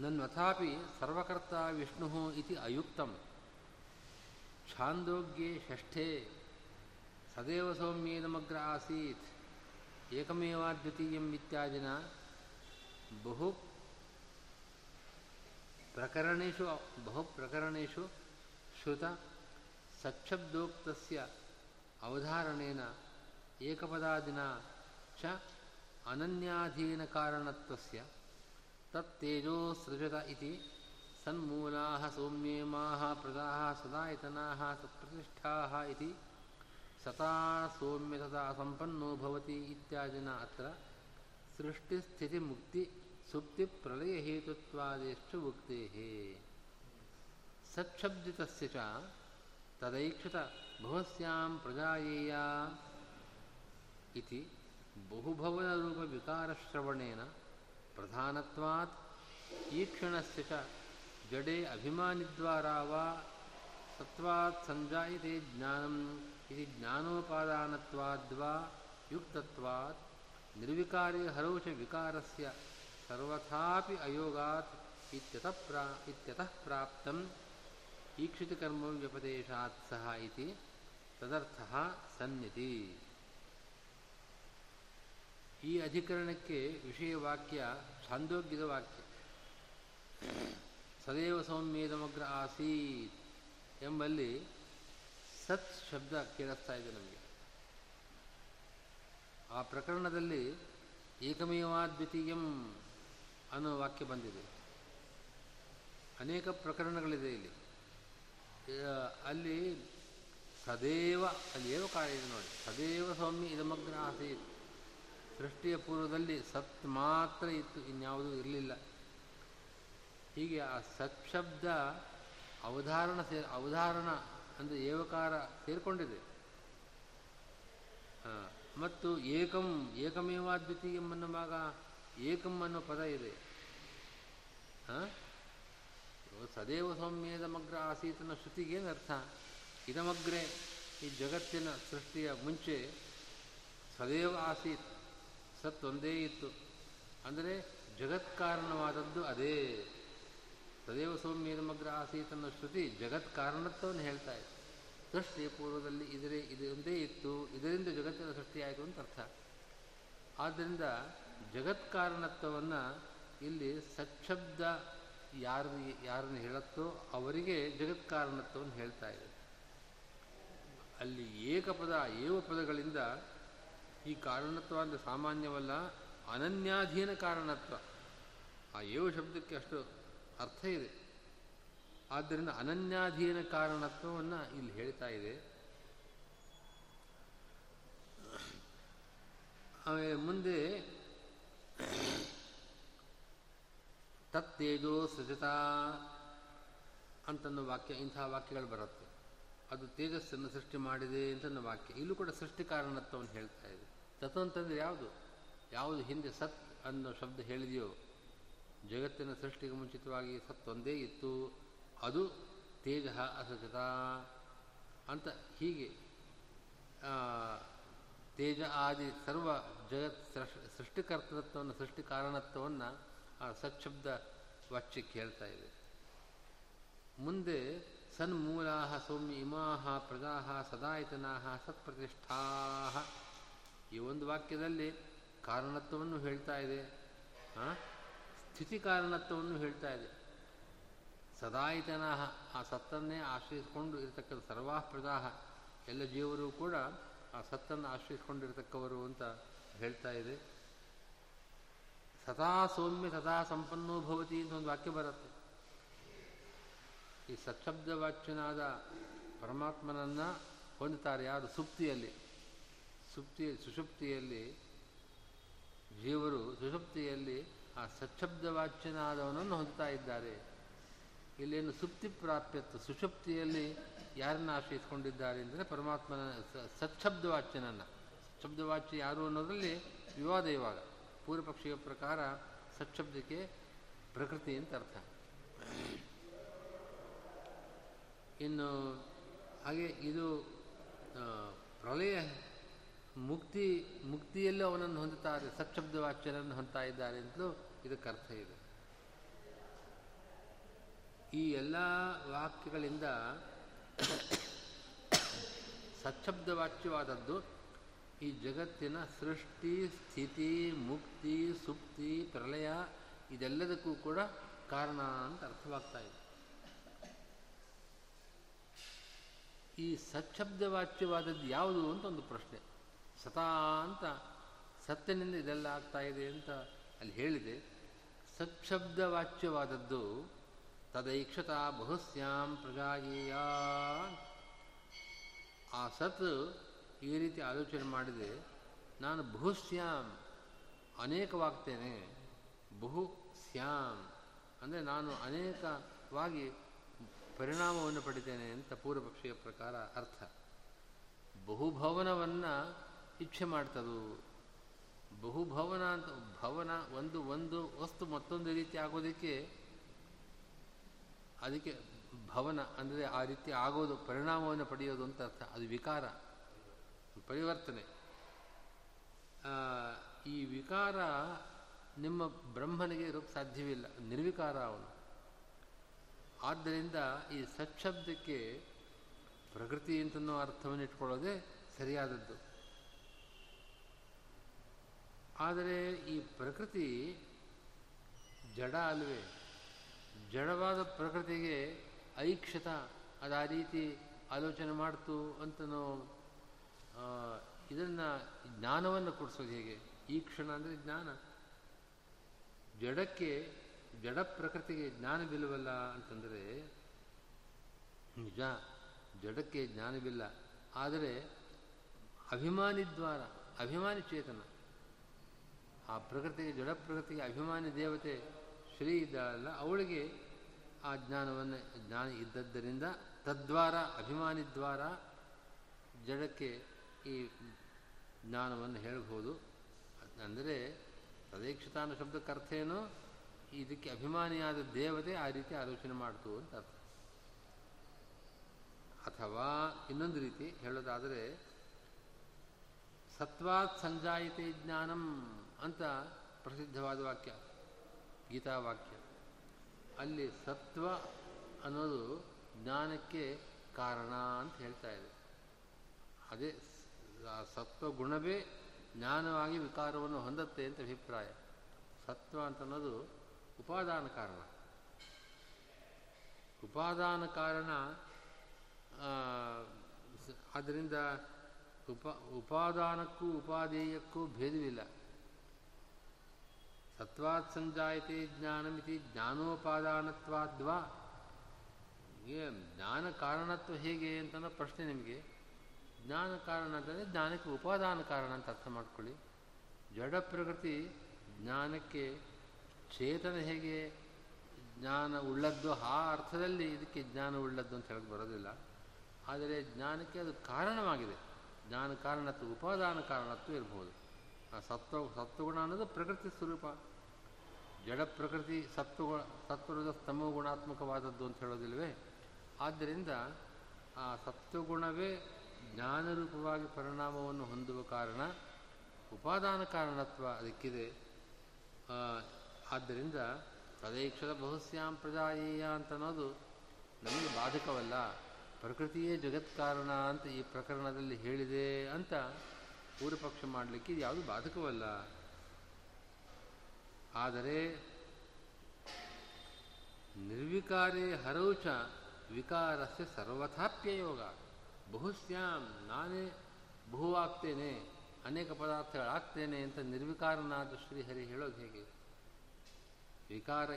ನನ್ವಥಾಪಿ ಸರ್ವಕರ್ತ ವಿಷ್ಣು ಇತಿ ಅಯುಕ್ತಂ. ಛಾಂದೋಗ್ಯೆ ಷಷ್ಠೇ ಸದೇವ ಸೌಮ್ಯೇದಮಗ್ರ ಆಸೀತ್. ಏಕಮೇವಾದ್ವಿತೀಯಂ ಇತ್ಯಾದಿನ ಬಹು ಪ್ರಕರಣೇಶು ಬಹು ಪ್ರಕರಣೇಶು ಶ್ರುತ ಸಚ್ಛಬ್ದೋಕ್ತಸ್ಯ ಅವಧಾರಣೇನ ಏಕಪದಾದಿನ ಚ ಅನನ್ಯಾಧೀನಕಾರಣತ್ವಸ್ಯ ತತ್ತೇಜೋ ಸೃಜತ ಇತಿ ಸನ್ಮೂಲಾः ಸೌಮ್ಯೇಮಾः ಪ್ರದಾः ಸದಾಯತನಾः ಸತ್ಪ್ರತಿಷ್ಠಾः ಇತಿ ಸತಾ ಸೌಮ್ಯ ತಥಾ ಸಂಪನ್ನೋ सुप्ति प्रलय हेतुत्वादेष्ट उक्ते हे सत्शब्दित तदैक्षत भुवस्यां प्रजायेया इति बहुभवन रूप विकार श्रवणेन प्रधानत्वात् ईक्षणस्य च जडे अभिमानिद्वारा वा सत्वात् सञ्जायते ज्ञानम् इति ज्ञानोपादानत्वाद्वा युक्तत्वात् निर्विकारे हरौ च विकारस्य सर्वथापि अयोगात् इत्यतः प्रा इत्यतः प्राप्तम् ईक्षितकर्मव्यपदेशात् सह इति तदर्थः सन्निति ಈ ಅಧಿಕರಣಕ್ಕೆ ವಿಷಯವಾಕ್ಯ ಛಾಂದೋಗ್ಯದ ವಾಕ್ಯ ಸದೇವ ಸೌಮ್ಯೇದಮಗ್ರ ಆಸೀತ್ ಎಂಬಲ್ಲಿ ಸತ್ ಶಬ್ದ ಕೇಳಿಸ್ತಾ ಇದೆ ನಮಗೆ ಆ ಪ್ರಕರಣದಲ್ಲಿ ಏಕಮೇವಾದ್ವಿತೀಯಂ ಅನ್ನೋ ವಾಕ್ಯ ಬಂದಿದೆ. ಅನೇಕ ಪ್ರಕರಣಗಳಿದೆ ಇಲ್ಲಿ. ಅಲ್ಲಿ ಸದೇವ ಅಲ್ಲಿ ಏವಕಾರ ಇದೆ ನೋಡಿ. ಸದೇವ ಸ್ವಾಮಿ ಇದಮಗ್ನ ಆಸೀತ್ ಸೃಷ್ಟಿಯ ಪೂರ್ವದಲ್ಲಿ ಸತ್ ಮಾತ್ರ ಇತ್ತು, ಇನ್ಯಾವುದೂ ಇರಲಿಲ್ಲ. ಹೀಗೆ ಆ ಸತ್ಶಬ್ದ ಅವಧಾರಣ ಸೇ ಅವಧಾರಣ ಅಂದರೆ ಏವಕಾರ ಸೇರಿಕೊಂಡಿದೆ. ಮತ್ತು ಏಕಂ ಏಕಮೇವಾದ್ವಿತೀಯಂ ಅನ್ನುವಾಗ ಏಕಂ ಅನ್ನೋ ಪದ ಇದೆ. ಸದೇವ ಸೌಮ್ಯದಮಗ್ರ ಆಸೀತನ ಶ್ರುತಿಗೇನು ಅರ್ಥ? ಇದಮಗ್ರೆ ಈ ಜಗತ್ತಿನ ಸೃಷ್ಟಿಯ ಮುಂಚೆ ಸದೇವ ಆಸೀತ್ ಸತ್ ಒಂದೇ ಇತ್ತು. ಅಂದರೆ ಜಗತ್ಕಾರಣವಾದದ್ದು ಅದೇ. ಸದೇವ ಸೌಮ್ಯದಮಗ್ರ ಆಸೀತ್ ಅನ್ನೋ ಶ್ರುತಿ ಜಗತ್ ಕಾರಣತ್ವವನ್ನು ಹೇಳ್ತಾ ಇತ್ತು ಸೃಷ್ಟಿಯ ಪೂರ್ವದಲ್ಲಿ ಇದರೇ ಇದೊಂದೇ ಇತ್ತು, ಇದರಿಂದ ಜಗತ್ತಿನ ಸೃಷ್ಟಿಯಾಯಿತು ಅಂತ ಅರ್ಥ. ಆದ್ದರಿಂದ ಜಗತ್ಕಾರಣತ್ವವನ್ನು ಇಲ್ಲಿ ಸಚ್ಛಬ್ದ ಯಾರು ಯಾರನ್ನು ಹೇಳುತ್ತೋ ಅವರಿಗೆ ಜಗತ್ಕಾರಣತ್ವವನ್ನು ಹೇಳ್ತಾ ಇದೆ. ಅಲ್ಲಿ ಏಕಪದ ಏವ ಪದಗಳಿಂದ ಈ ಕಾರಣತ್ವ ಅಂದರೆ ಸಾಮಾನ್ಯವಲ್ಲ, ಅನನ್ಯಾಧೀನ ಕಾರಣತ್ವ. ಆ ಏವ ಶಬ್ದಕ್ಕೆ ಅಷ್ಟು ಅರ್ಥ ಇದೆ. ಆದ್ದರಿಂದ ಅನನ್ಯಾಧೀನ ಕಾರಣತ್ವವನ್ನು ಇಲ್ಲಿ ಹೇಳ್ತಾ ಇದೆ. ಆಮೇಲೆ ಮುಂದೆ ತತ್ತೇಜೋ ಸೃಜತಾ ಅಂತನ್ನೋ ವಾಕ್ಯ ಇಂತಹ ವಾಕ್ಯಗಳು ಬರುತ್ತೆ. ಅದು ತೇಜಸ್ಸನ್ನು ಸೃಷ್ಟಿ ಮಾಡಿದೆ ಅಂತನ್ನೋ ವಾಕ್ಯ. ಇಲ್ಲೂ ಕೂಡ ಸೃಷ್ಟಿ ಕಾರಣತ್ವವನ್ನು ಹೇಳ್ತಾ ಇದೆ. ತತ್ ಅಂತಂದರೆ ಯಾವುದು? ಯಾವುದು ಹಿಂದೆ ಸತ್ ಅನ್ನೋ ಶಬ್ದ ಹೇಳಿದೆಯೋ? ಜಗತ್ತಿನ ಸೃಷ್ಟಿಗೆ ಮುಂಚಿತವಾಗಿ ಸತ್ ಒಂದೇ ಇತ್ತು. ಅದು ತೇಜ ಅಸೃಜತ ಅಂತ ಹೀಗೆ ತೇಜ ಆದಿ ಸರ್ವ ಜಗತ್ ಸೃಷ್ಟಿಕರ್ತೃತ್ವವನ್ನು ಸೃಷ್ಟಿ ಕಾರಣತ್ವವನ್ನು ಆ ಸಚ್ಛಬ್ದ ವಾಚ್ಯಕ್ಕೆ ಹೇಳ್ತಾ ಇದೆ. ಮುಂದೆ ಸನ್ಮೂಲಾ ಸೌಮ್ಯ ಇಮಾ ಪ್ರಜಾ ಸದಾಯತನಾ ಸತ್ಪ್ರತಿಷ್ಠಾ ಈ ಒಂದು ವಾಕ್ಯದಲ್ಲಿ ಕಾರಣತ್ವವನ್ನು ಹೇಳ್ತಾ ಇದೆ. ಸ್ಥಿತಿ ಕಾರಣತ್ವವನ್ನು ಹೇಳ್ತಾ ಇದೆ. ಸದಾಯತನ ಆ ಸತ್ತನ್ನೇ ಆಶ್ರಯಿಸಿಕೊಂಡು ಇರತಕ್ಕಂಥ ಸರ್ವಾ ಪ್ರಜಾ ಎಲ್ಲ ಜೀವರು ಕೂಡ ಆ ಸತ್ತನ್ನು ಆಶ್ರಯಿಸಿಕೊಂಡಿರ್ತಕ್ಕವರು ಅಂತ ಹೇಳ್ತಾ ಇದೆ. ಸದಾ ಸೌಮ್ಯ, ಸದಾ ಸಂಪನ್ನೋ ಭವತಿ ಅಂತ ಒಂದು ವಾಕ್ಯ ಬರುತ್ತೆ. ಈ ಸತ್ಶಬ್ದ ವಾಚ್ಯನಾದ ಪರಮಾತ್ಮನನ್ನು ಹೊಂದುತ್ತಾರೆ ಯಾರು? ಸುಪ್ತಿಯಲ್ಲಿ. ಸುಪ್ತಿ ಸುಷುಪ್ತಿಯಲ್ಲಿ, ಜೀವರು ಸುಷುಪ್ತಿಯಲ್ಲಿ ಆ ಸಚ್ಛಬ್ದ ವಾಚ್ಯನಾದವನನ್ನು ಹೊಂದುತ್ತಾ ಇದ್ದಾರೆ. ಇಲ್ಲೇನು ಸುಪ್ತಿ ಪ್ರಾಪ್ಯತ್ವ, ಸುಷುಪ್ತಿಯಲ್ಲಿ ಯಾರನ್ನು ಆಶ್ರಯಿಸಿಕೊಂಡಿದ್ದಾರೆ ಅಂದರೆ ಪರಮಾತ್ಮನ ಸಚ್ಛಬ್ದವಾಚ್ಯನನ್ನು ಸಚ್ಛಬ್ದವಾಚ್ಯ ಯಾರು ಅನ್ನೋದರಲ್ಲಿ ವಿವಾದ ಇವಾಗ. ಪೂರ್ವಪಕ್ಷಿಯ ಪ್ರಕಾರ ಸಚ್ಛಬ್ದಕ್ಕೆ ಪ್ರಕೃತಿ ಅಂತ ಅರ್ಥ. ಇನ್ನು ಹಾಗೆ ಇದು ಪ್ರಳಯ ಮುಕ್ತಿ, ಮುಕ್ತಿಯಲ್ಲೂ ಅವನನ್ನು ಹೊಂದುತ್ತಾರೆ, ಸಚ್ಛಬ್ದವಾಚ್ಯನನ್ನು ಹೊಂದ್ತಾ ಇದ್ದಾರೆ ಅಂತಲೂ ಇದಕ್ಕೆ ಅರ್ಥ ಇದೆ. ಈ ಎಲ್ಲ ವಾಕ್ಯಗಳಿಂದ ಸಚ್ಛಬ್ದವಾಚ್ಯವಾದದ್ದು ಈ ಜಗತ್ತಿನ ಸೃಷ್ಟಿ, ಸ್ಥಿತಿ, ಮುಕ್ತಿ, ಸುಪ್ತಿ ಪ್ರಲಯ ಇದೆಲ್ಲದಕ್ಕೂ ಕೂಡ ಕಾರಣ ಅಂತ ಅರ್ಥವಾಗ್ತಾ ಇದೆ. ಈ ಸಚ್ಛಬ್ದವಾಚ್ಯವಾದದ್ದು ಯಾವುದು ಅಂತ ಒಂದು ಪ್ರಶ್ನೆ. ಸತಾ ಅಂತ ಸತ್ಯನಿಂದ ಇದೆಲ್ಲ ಆಗ್ತಾ ಇದೆ ಅಂತ ಅಲ್ಲಿ ಹೇಳಿದೆ. ಸಚ್ಛಬ್ದವಾಚ್ಯವಾದದ್ದು ತದೈಕ್ಷತ ಬಹುಸ್ಯಾಂ ಪ್ರಗಾಯೇಯ ಆ ಸತ್ ಈ ರೀತಿ ಆಲೋಚನೆ ಮಾಡಿದೆ, ನಾನು ಬಹುಸ್ಯಾಮ್ ಅನೇಕವಾಗ್ತೇನೆ, ಬಹು ಸ್ಯಾಮ್ ಅಂದರೆ ನಾನು ಅನೇಕವಾಗಿ ಪರಿಣಾಮವನ್ನು ಪಡಿತೇನೆ ಅಂತ ಪೂರ್ವಪಕ್ಷಿಯ ಪ್ರಕಾರ ಅರ್ಥ. ಬಹುಭವನವನ್ನು ಇಚ್ಛೆ ಮಾಡ್ತದು. ಬಹುಭವನ ಅಂತ, ಭವನ ಒಂದು ಒಂದು ವಸ್ತು ಮತ್ತೊಂದು ರೀತಿ ಆಗೋದಕ್ಕೆ, ಅದಕ್ಕೆ ಭವನ ಅಂದರೆ ಆ ರೀತಿ ಆಗೋದು, ಪರಿಣಾಮವನ್ನು ಪಡೆಯೋದು ಅಂತ ಅರ್ಥ. ಅದು ವಿಕಾರ. ಪರಿವರ್ತನೆ. ಈ ವಿಕಾರ ನಿಮ್ಮ ಬ್ರಹ್ಮನಿಗೆ ಇರೋಕ್ಕೆ ಸಾಧ್ಯವಿಲ್ಲ ನಿರ್ವಿಕಾರ ಅವನು. ಆದ್ದರಿಂದ ಈ ಸಚ್ಛಬ್ದಕ್ಕೆ ಪ್ರಕೃತಿ ಅಂತನೋ ಅರ್ಥವನ್ನು ಇಟ್ಕೊಳ್ಳೋದೇ ಸರಿಯಾದದ್ದು. ಆದರೆ ಈ ಪ್ರಕೃತಿ ಜಡ ಅಲ್ವೇ? ಜಡವಾದ ಪ್ರಕೃತಿಗೆ ಐಕ್ಷತ ಅದು ಆ ರೀತಿ ಆಲೋಚನೆ ಮಾಡ್ತು ಅಂತನೋ ಇದನ್ನು ಜ್ಞಾನವನ್ನು ಕೊಡಿಸೋದು ಹೇಗೆ? ಈ ಕ್ಷಣ ಅಂದರೆ ಜ್ಞಾನ. ಜಡಕ್ಕೆ, ಜಡ ಪ್ರಕೃತಿಗೆ ಜ್ಞಾನವಿಲ್ಲವಲ್ಲ ಅಂತಂದರೆ, ನಿಜ, ಜಡಕ್ಕೆ ಜ್ಞಾನವಿಲ್ಲ ಆದರೆ ಅಭಿಮಾನಿ ದ್ವಾರ, ಅಭಿಮಾನಿ ಚೇತನ, ಆ ಪ್ರಕೃತಿಗೆ, ಜಡ ಪ್ರಕೃತಿಗೆ ಅಭಿಮಾನಿ ದೇವತೆ ಶ್ರೀ ಇದ್ದಾಳಲ್ಲ, ಅವಳಿಗೆ ಆ ಜ್ಞಾನವನ್ನು, ಜ್ಞಾನ ಇದ್ದದ್ದರಿಂದ ತದ್ವಾರ, ಅಭಿಮಾನಿ ದ್ವಾರ ಜಡಕ್ಕೆ ಈ ಜ್ಞಾನವನ್ನು ಹೇಳಬಹುದು. ಅಂದರೆ ಪ್ರದೇಕ್ಷಿತಾನ ಶಬ್ದಕ್ಕೆ ಅರ್ಥ ಏನು ಇದಕ್ಕೆ ಅಭಿಮಾನಿಯಾದ ದೇವತೆ ಆ ರೀತಿ ಆಲೋಚನೆ ಮಾಡ್ತು ಅಂತ ಅರ್ಥ. ಅಥವಾ ಇನ್ನೊಂದು ರೀತಿ ಹೇಳೋದಾದರೆ, ಸತ್ವಾತ್ ಸಂಜಾಯಿತೆ ಜ್ಞಾನಂ ಅಂತ ಪ್ರಸಿದ್ಧವಾದ ವಾಕ್ಯ ಗೀತಾವಾಕ್ಯ ಅಲ್ಲಿ ಸತ್ವ ಅನ್ನೋದು ಜ್ಞಾನಕ್ಕೆ ಕಾರಣ ಅಂತ ಹೇಳ್ತಾ ಇದೆ. ಅದೇ ಆ ಸತ್ವ ಗುಣವೇ ಜ್ಞಾನವಾಗಿ ವಿಕಾರವನ್ನು ಹೊಂದತ್ತೆ ಅಂತ ಅಭಿಪ್ರಾಯ. ಸತ್ವ ಅಂತನ್ನೋದು ಉಪಾದಾನ ಕಾರಣ. ಉಪಾದಾನ ಕಾರಣ ಆದ್ದರಿಂದ ಉಪ, ಉಪಾದಾನಕ್ಕೂ ಉಪಾದೇಯಕ್ಕೂ ಭೇದವಿಲ್ಲ. ಸತ್ವಾತ್ ಸಂಜಾಯತೆ ಜ್ಞಾನಮಿತಿ ಜ್ಞಾನೋಪಾದಾನತ್ವಾದ್ವಾ? ಜ್ಞಾನ ಕಾರಣತ್ವ ಹೇಗೆ ಅಂತ ಪ್ರಶ್ನೆ ನಿಮಗೆ. ಜ್ಞಾನ ಕಾರಣ ಅಂತಂದರೆ ಜ್ಞಾನಕ್ಕೆ ಉಪಾದಾನ ಕಾರಣ ಅಂತ ಅರ್ಥ ಮಾಡ್ಕೊಳ್ಳಿ. ಜಡ ಪ್ರಕೃತಿ ಜ್ಞಾನಕ್ಕೆ ಚೇತನ ಹೇಗೆ ಜ್ಞಾನ ಉಳ್ಳದ್ದು ಆ ಅರ್ಥದಲ್ಲಿ ಇದಕ್ಕೆ ಜ್ಞಾನ ಉಳ್ಳದ್ದು ಅಂತ ಹೇಳಕ್ಕೆ ಬರೋದಿಲ್ಲ. ಆದರೆ ಜ್ಞಾನಕ್ಕೆ ಅದು ಕಾರಣವಾಗಿದೆ. ಜ್ಞಾನ ಕಾರಣತ್ವ, ಉಪಾದಾನ ಕಾರಣತ್ವ ಇರ್ಬೋದು. ಆ ಸತ್ವ, ಸತ್ವಗುಣ ಅನ್ನೋದು ಪ್ರಕೃತಿ ಸ್ವರೂಪ. ಜಡ ಪ್ರಕೃತಿ ಸತ್ವಗುಣ ಸತ್ವದ ಸ್ತಮ ಗುಣಾತ್ಮಕವಾದದ್ದು ಅಂತ ಹೇಳೋದಿಲ್ವೇ? ಆದ್ದರಿಂದ ಆ ಸತ್ವಗುಣವೇ ಜ್ಞಾನರೂಪವಾಗಿ ಪರಿಣಾಮವನ್ನು ಹೊಂದುವ ಕಾರಣ, ಉಪಾದಾನ ಕಾರಣತ್ವ ಅದಕ್ಕಿದೆ. ಆದ್ದರಿಂದ ತದೇಕ್ಷದ ಬಹುಸ್ಯಾಂ ಪ್ರಜಾಯೇಯ ಅಂತ ಅನ್ನೋದು ನಮಗೆ ಬಾಧಕವಲ್ಲ. ಪ್ರಕೃತಿಯೇ ಜಗತ್ಕಾರಣ ಅಂತ ಈ ಪ್ರಕರಣದಲ್ಲಿ ಹೇಳಿದೆ ಅಂತ ಪೂರ್ವಪಕ್ಷ ಮಾಡಲಿಕ್ಕೆ ಇದು ಯಾವುದು ಬಾಧಕವಲ್ಲ. ಆದರೆ ನಿರ್ವಿಕಾರೇ ಹರೌಚ ವಿಕಾರಸ್ಯ ಸರ್ವಥಾಪ್ಯಯೋಗ. ಬಹುಸ್ಯಾಂ ನಾನೇ ಬಹುವಾಗ್ತೇನೆ, ಅನೇಕ ಪದಾರ್ಥಗಳಾಗ್ತೇನೆ ಅಂತ ನಿರ್ವಿಕಾರನಾದ ಶ್ರೀಹರಿ ಹೇಳೋದು ಹೇಗೆ? ವಿಕಾರ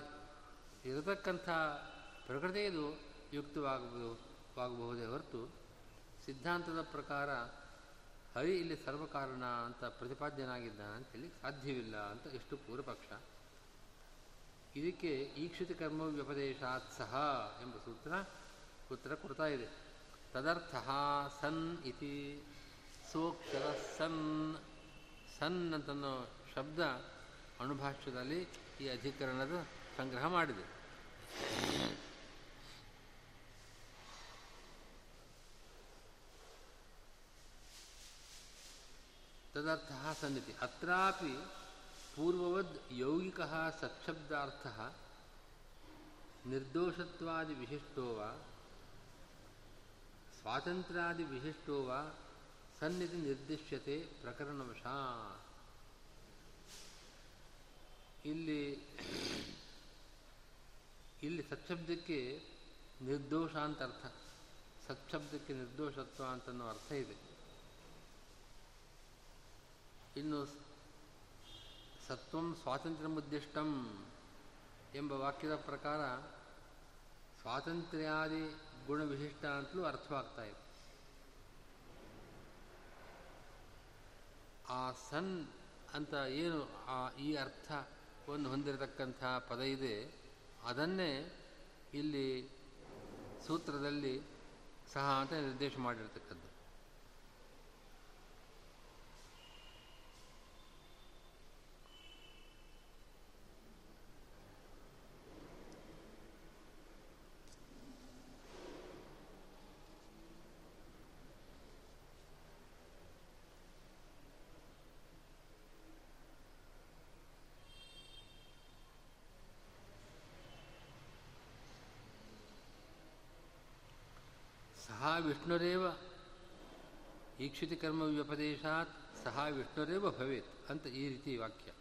ಇರತಕ್ಕಂಥ ಪ್ರಕೃತಿಯದು ಯುಕ್ತವಾಗಬಹುದು ಆಗಬಹುದೇ ಹೊರತು ಸಿದ್ಧಾಂತದ ಪ್ರಕಾರ ಹರಿ ಇಲ್ಲಿ ಸರ್ವಕಾರಣ ಅಂತ ಪ್ರತಿಪಾದ್ಯನಾಗಿದ್ದಾನೆ ಅಂತೇಳಿ ಸಾಧ್ಯವಿಲ್ಲ ಅಂತ ಎಷ್ಟು ಪೂರ್ವಪಕ್ಷ ಇದಕ್ಕೆ ಈಕ್ಷಿತ ಕರ್ಮ ವ್ಯಪದೇಶಾತ್ ಸಹ ಎಂಬ ಸೂತ್ರ ಉತ್ತರ ಕೊಡ್ತಾ ಇದೆ. ತದರ್ಥ ಸನ್ ಇತಿ ಸೋಕ್ಷರ ಸನ್ ಸನ್ ಅಂತನ್ನೋ ಶಬ್ದ ಅಣುಭಾಷ್ಯದಲ್ಲಿ ಈ ಅಧಿಕರಣದ ಸಂಗ್ರಹ ಮಾಡಿದೆ. ತದರ್ಥ ಸನ್ನಿತಿ ಅತ್ರಾಪಿ ಪೂರ್ವವದ್ ಯೌಗಿಕ ಸತ್ಶಬ್ದಾರ್ಥ ನಿರ್ದೋಷತ್ವಾದಿ ವಿಶಿಷ್ಟೋ ವಾ ಸ್ವಾತಂತ್ರ್ಯಾದಿ ವಿಶಿಷ್ಟೋ ವಾ ಸನ್ನಿಧಿ ನಿರ್ದಿಶ್ಯತೆ ಪ್ರಕರಣವಶ. ಇಲ್ಲಿ ಇಲ್ಲಿ ಸತ್ಶಬ್ದಕ್ಕೆ ನಿರ್ದೋಷ ಅಂತ ಅರ್ಥ. ಸತ್ಶಬ್ದಕ್ಕೆ ನಿರ್ದೋಷತ್ವ ಅಂತನ್ನೋ ಅರ್ಥ ಇದೆ. ಇನ್ನು ಸತ್ವಂ ಸ್ವಾತಂತ್ರ್ಯ ಮುದ್ದಿಷ್ಟಂ ಎಂಬ ವಾಕ್ಯದ ಪ್ರಕಾರ ಸ್ವಾತಂತ್ರ್ಯಾದಿ ಗುಣವಿಶಿಷ್ಟ ಅಂತಲೂ ಅರ್ಥವಾಗ್ತಾ ಇದೆ. ಆ ಸನ್ ಅಂತ ಏನು ಆ ಈ ಅರ್ಥವನ್ನು ಹೊಂದಿರತಕ್ಕಂಥ ಪದ ಇದೆ. ಅದನ್ನೇ ಇಲ್ಲಿ ಸೂತ್ರದಲ್ಲಿ ಸಹ ಅಂತ ನಿರ್ದೇಶ ಮಾಡಿರ್ತಕ್ಕದ್ದು ಸಹ ವಿಷ್ಣುರೇವ. ಈಕ್ಷಿತಿ ಕರ್ಮ ವ್ಯಪದೇಶಾತ್ ಸಹ ವಿಷ್ಣುರೇವ ಭವೇತ್ ಅಂತ ಈ ರೀತಿ ವಾಕ್ಯ.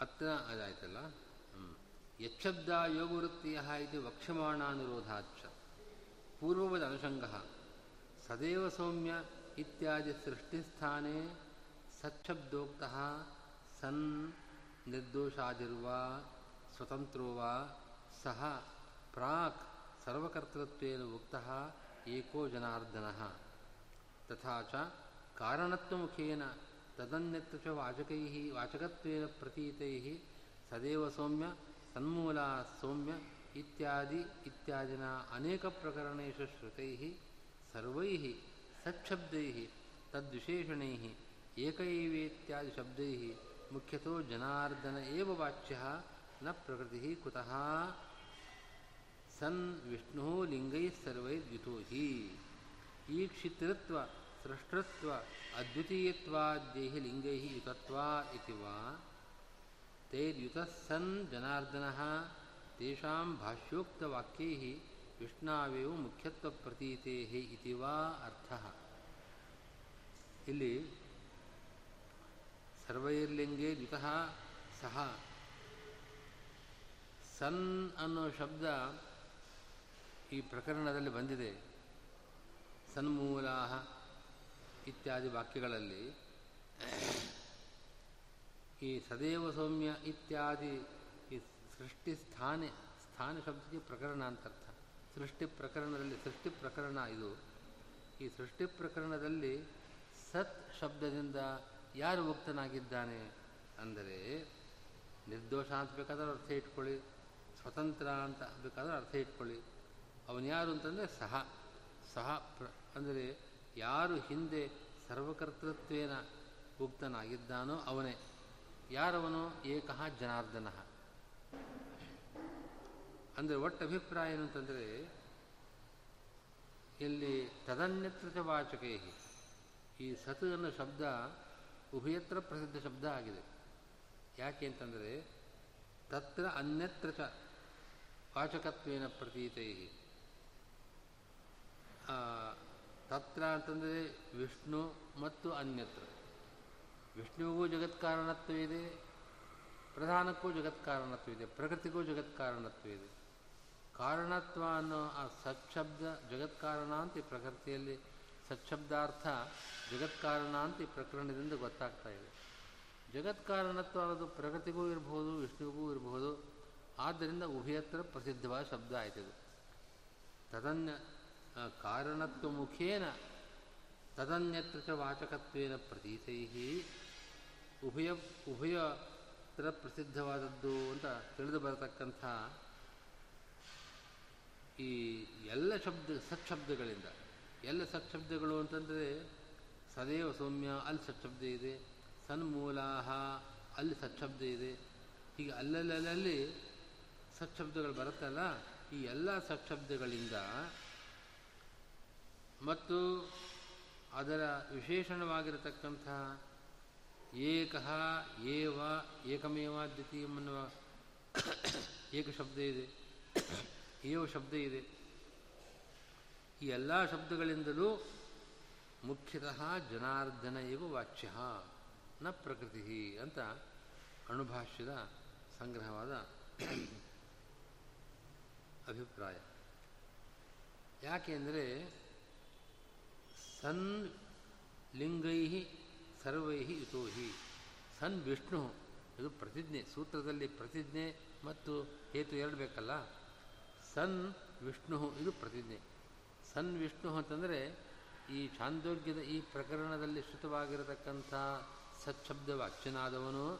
ಅತ್ರ ಅದಾಯ್ತಲ್ಲ? ಯಚ್ಛಬ್ದ ಯೋಗವೃತ್ತಿಯ ಇದು ವಕ್ಷ್ಯಮಾಣಾನುರೋಧಾಚ್ಚ ಪೂರ್ವವದ ಅನುಷಂಗ ಸದೇವ ಸೌಮ್ಯ ಇತ್ಯಾದಿ ಸೃಷ್ಟಿಸ್ಥಾನೆ ಸಚ್ಛಬ್ದೋಕ್ತ ಸನ್ ನಿರ್ದೋಷಾದಿರುವ ಸ್ವತಂತ್ರೋ ವಾ ಸಹ ಪ್ರಾಕ್ ಸರ್ವಕರ್ತೃತ್ವೇನ ಉಕ್ತಃ ಏಕೋ ಜನಾರ್ದನಃ ತಥಾ ಚ ಕಾರಣತ್ವಮುಖೇನ ತದನ್ಯತ್ರ ಚ ವಾಚಕೈಃ ವಾಚಕತ್ವೇನ ಪ್ರತೀತೈಃ ಸದೇವ ಸೌಮ್ಯ ಸನ್ಮೂಲ ಸೌಮ್ಯ ಇತ್ಯಾದಿ ಇತ್ಯಾದಿನ ಅನೇಕ ಪ್ರಕರಣೇಷು ಶ್ರುತೈಃ ಸರ್ವೈಃ ಸಚ್ಛಬ್ದೈಃ ತದ್ವಿಶೇಷಣೈಃ ಏಕೈವೇತ್ಯಾದಿ ಶಬ್ದೈಃ ಮುಖ್ಯತೋ ಜನಾರ್ದನ ಏವ ವಾಚ್ಯಃ ನ ಪ್ರಕೃತಿಃ ಕುತಃ ಸನ್ ವಿಷ್ಣು ಲಿಂಗೈ ಸರ್ವೈರ್ಯುತೋ ಹಿ ಈಕ್ಷಿತೃತ್ವ ಸೃಷ್ಟೃತ್ವ ಅದ್ವಿತೀಯತ್ವಾದ್ಯೈ ಲಿಂಗೈ ಯುತತ್ವಾ ಇತಿ ವಾ ತೈರ್ಯುತಃ ಸನ್ ಜನಾರ್ದನಃ ತೇಷಾಂ ಭಾಷ್ಯೋಕ್ತವಾಕ್ಯೈಃ ವಿಷ್ಣಾವೇವ ಮುಖ್ಯತ್ವ ಪ್ರತೀತೆ ಇತಿ ವಾ ಅರ್ಥಃ ಇಲ್ಲಿ ಸರ್ವೈರ್ಲಿಂಗೇ ದ್ಯುತಃ ಸಹ. ಸನ್ ಅನ್ನೋ ಶಬ್ದ ಈ ಪ್ರಕರಣದಲ್ಲಿ ಬಂದಿದೆ. ಸನ್ಮೂಲ ಇತ್ಯಾದಿ ವಾಕ್ಯಗಳಲ್ಲಿ. ಈ ಸದೇವ ಸೌಮ್ಯ ಇತ್ಯಾದಿ ಈ ಸೃಷ್ಟಿ ಸ್ಥಾನ ಸ್ಥಾನ ಶಬ್ದಕ್ಕೆ ಪ್ರಕರಣ ಅಂತರ್ಥ ಸೃಷ್ಟಿ ಪ್ರಕರಣದಲ್ಲಿ, ಸೃಷ್ಟಿ ಪ್ರಕರಣ ಇದು. ಈ ಸೃಷ್ಟಿ ಪ್ರಕರಣದಲ್ಲಿ ಸತ್ ಶಬ್ದದಿಂದ ಯಾರು ಮುಕ್ತನಾಗಿದ್ದಾನೆ ಅಂದರೆ ನಿರ್ದೋಷ ಅಂತ ಬೇಕಾದ್ರೆ ಅರ್ಥ ಇಟ್ಕೊಳ್ಳಿ, ಸ್ವತಂತ್ರ ಅಂತ ಬೇಕಾದ್ರೆ ಅರ್ಥ ಇಟ್ಕೊಳ್ಳಿ. ಅವನು ಯಾರು ಅಂತಂದರೆ ಸಹ ಸಹ ಪ್ರ, ಅಂದರೆ ಯಾರು ಹಿಂದೆ ಸರ್ವಕರ್ತೃತ್ವೇನ ಮುಕ್ತನಾಗಿದ್ದಾನೋ ಅವನೇ. ಯಾರವನು? ಏಕಃ ಜನಾರ್ದನ. ಅಂದರೆ ಒಟ್ಟು ಅಭಿಪ್ರಾಯ ಏನು ಅಂತಂದರೆ, ಇಲ್ಲಿ ತದನ್ಯತ್ರ ವಾಚಕೈ ಈ ಸತ್ ಅನ್ನೋ ಶಬ್ದ ಉಭಯತ್ರ ಪ್ರಸಿದ್ಧ ಶಬ್ದ ಆಗಿದೆ. ಯಾಕೆ ಅಂತಂದರೆ, ತತ್ರ ಅನ್ಯತ್ರ ಚ ವಾಚಕತ್ವೇನ ಪ್ರತೀತೈ ತತ್ರ ಅಂತಂದರೆ ವಿಷ್ಣು ಮತ್ತು ಅನ್ಯತ್ರ. ವಿಷ್ಣುವಿಗೂ ಜಗತ್ಕಾರಣತ್ವವಿದೆ ಪ್ರಧಾನಕ್ಕೂ ಜಗತ್ಕಾರಣತ್ವವಿದೆ ಪ್ರಕೃತಿಗೂ ಜಗತ್ಕಾರಣತ್ವವಿದೆ ಕಾರಣತ್ವ ಅನ್ನೋ ಆ ಸತ್ಶಬ್ದ ಜಗತ್ಕಾರಣ ಅಂತ ಪ್ರಕೃತಿಯಲ್ಲಿ ಸತ್ಶಬ್ದಾರ್ಥ ಜಗತ್ಕಾರಣ ಅಂತ ಈ ಪ್ರಕರಣದಿಂದ ಗೊತ್ತಾಗ್ತಾ ಇದೆ. ಜಗತ್ಕಾರಣತ್ವ ಅನ್ನೋದು ಪ್ರಗತಿಗೂ ಇರಬಹುದು ವಿಷ್ಣುವಿಗೂ ಇರಬಹುದು ಆದ್ದರಿಂದ ಉಭಯತ್ರ ಪ್ರಸಿದ್ಧವಾದ ಶಬ್ದ ಆಯ್ತದೆ ತದನ್ಯ ಕಾರಣತ್ವ ಮುಖೇನ ತದನ್ಯತ್ರ ವಾಚಕತ್ವೇನ ಪ್ರತೀತೈ ಉಭಯ, ಉಭಯತ್ರ ಪ್ರಸಿದ್ಧವಾದದ್ದು ಅಂತ ತಿಳಿದು ಬರತಕ್ಕಂಥ ಈ ಎಲ್ಲ ಶಬ್ದ ಸತ್ಶಬ್ದಗಳಿಂದ ಎಲ್ಲ ಸತ್ಶಬ್ದಗಳು ಅಂತಂದರೆ ಸದೇವ ಸೌಮ್ಯ, ಅಲ್ಲಿ ಸತ್ಶಬ್ದ ಇದೆ, ಸನ್ಮೂಲಾಹ, ಅಲ್ಲಿ ಸತ್ಶಬ್ದ ಇದೆ. ಹೀಗೆ ಅಲ್ಲಲ್ಲಲ್ಲಿ ಸತ್ಶಬ್ದಗಳು ಬರುತ್ತಲ್ಲ, ಈ ಎಲ್ಲ ಸತ್ಶಬ್ದಗಳಿಂದ ಮತ್ತು ಅದರ ವಿಶೇಷಣವಾಗಿರತಕ್ಕಂತಹ ಏಕ, ಏವ, ಏಕಮೇವ, ದ್ವಿತೀಯಂ ಅನ್ನುವ ಏಕ ಶಬ್ದ ಇದೆ, ಏವ ಶಬ್ದ ಇದೆ. ಈ ಎಲ್ಲ ಶಬ್ದಗಳಿಂದಲೂ ಮುಖ್ಯತಃ ಜನಾರ್ದನ ಇವ ವಾಚ್ಯ, ನ ಪ್ರಕೃತಿ ಅಂತ ಅಣುಭಾಷ್ಯದ ಸಂಗ್ರಹವಾದ ಅಭಿಪ್ರಾಯ. ಯಾಕೆಂದರೆ ಸನ್ ಲಿಂಗೈ ಸರ್ವೈ ಯುತೋ ಹಿ ಸನ್ ವಿಷ್ಣು ಇದು ಪ್ರತಿಜ್ಞೆ, ಸೂತ್ರದಲ್ಲಿ ಪ್ರತಿಜ್ಞೆ ಮತ್ತು ಹೇತು ಎರಡು ಬೇಕಲ್ಲ. ಸನ್ ವಿಷ್ಣು ಇದು ಪ್ರತಿಜ್ಞೆ. ಸನ್ ವಿಷ್ಣು ಅಂತಂದರೆ ಈ ಚಾಂದೋಗ್ಯದ ಈ ಪ್ರಕರಣದಲ್ಲಿ ಶ್ರುತವಾಗಿರತಕ್ಕಂಥ ಸಚ್ಛಬ್ದ ವಾಚ್ಯನಾದವನು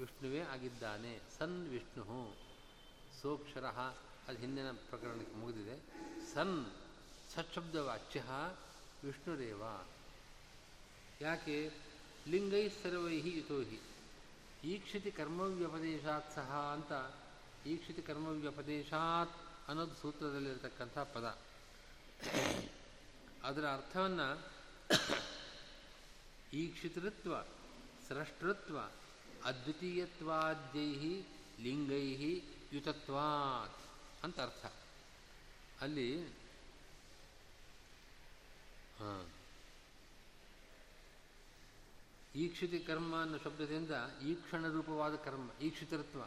ವಿಷ್ಣುವೇ ಆಗಿದ್ದಾನೆ. ಸನ್ ವಿಷ್ಣು ಸೋಕ್ಷರ ಅದು ಹಿಂದಿನ ಪ್ರಕರಣಕ್ಕೆ ಮುಗಿದಿದೆ. ಸನ್ ಸಚ್ಛಬ್ದ ವಾಚ್ಯ ವಿಷ್ಣುರೇವ ಯಾಕೆ? ಲಿಂಗೈ ಸರ್ವೈ ಯುತೋಹಿ. ಈಕ್ಷಿತಿ ಕರ್ಮವ್ಯಪದೇಶಾತ್ ಸಹ ಅಂತ ಈಕ್ಷಿತಿ ಕರ್ಮವ್ಯಪದೇಶಾತ್ ಅನ್ನೋದು ಸೂತ್ರದಲ್ಲಿರತಕ್ಕಂಥ ಪದ. ಅದರ ಅರ್ಥವನ್ನು ಈಕ್ಷಿತೃತ್ವ ಸ್ರಷ್ಟೃತ್ವ ಅದ್ವಿತೀಯತ್ವಾದ್ಯೈ ಲಿಂಗೈ ಯುತತ್ವಾತ್ ಅಂತ ಅರ್ಥ. ಅಲ್ಲಿ ಹಾಂ. ಈಕ್ಷಿತಿ ಕರ್ಮ ಅನ್ನೋ ಶಬ್ದದಿಂದ ಈಕ್ಷಣ ರೂಪವಾದ ಕರ್ಮ, ಈಕ್ಷಿತೃತ್ವ.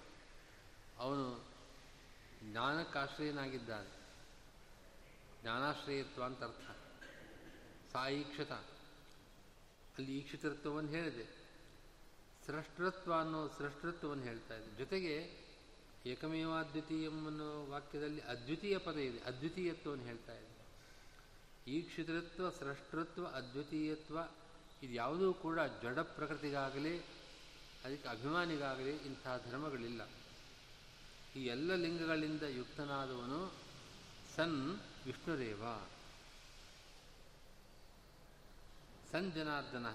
ಅವನು ಜ್ಞಾನಕ್ಕಾಶ್ರಯನಾಗಿದ್ದಾನೆ. ಜ್ಞಾನಾಶ್ರಯತ್ವ ಅಂತ ಅರ್ಥ. ಸಾಯೀಕ್ಷತ ಅಲ್ಲಿ ಈಕ್ಷಿತೃತ್ವವನ್ನು ಹೇಳಿದೆ. ಸೃಷ್ಟೃತ್ವ ಅನ್ನೋ ಸೃಷ್ಟೃತ್ವವನ್ನು ಹೇಳ್ತಾ ಇದೆ. ಜೊತೆಗೆ ಏಕಮೇವಾದ್ವಿತೀಯಂ ಅನ್ನೋ ವಾಕ್ಯದಲ್ಲಿ ಅದ್ವಿತೀಯ ಪದ ಇದೆ. ಅದ್ವಿತೀಯತ್ವವನ್ನು ಹೇಳ್ತಾ ಇದೆ. ಈಕ್ಷಿತೃತ್ವ ಸೃಷ್ಟೃತ್ವ ಅದ್ವಿತೀಯತ್ವ ಇದು ಯಾವುದೂ ಕೂಡ ಜಡ ಪ್ರಕೃತಿಗಾಗಲಿ, ಅದಕ್ಕೆ ಅಭಿಮಾನಿಗಾಗಲಿ ಇಂಥ ಧರ್ಮಗಳಿಲ್ಲ. ಈ ಎಲ್ಲ ಲಿಂಗಗಳಿಂದ ಯುಕ್ತನಾದವನು ಸನ್ ವಿಷ್ಣುರೇವ ಸಂಜನಾರ್ದನ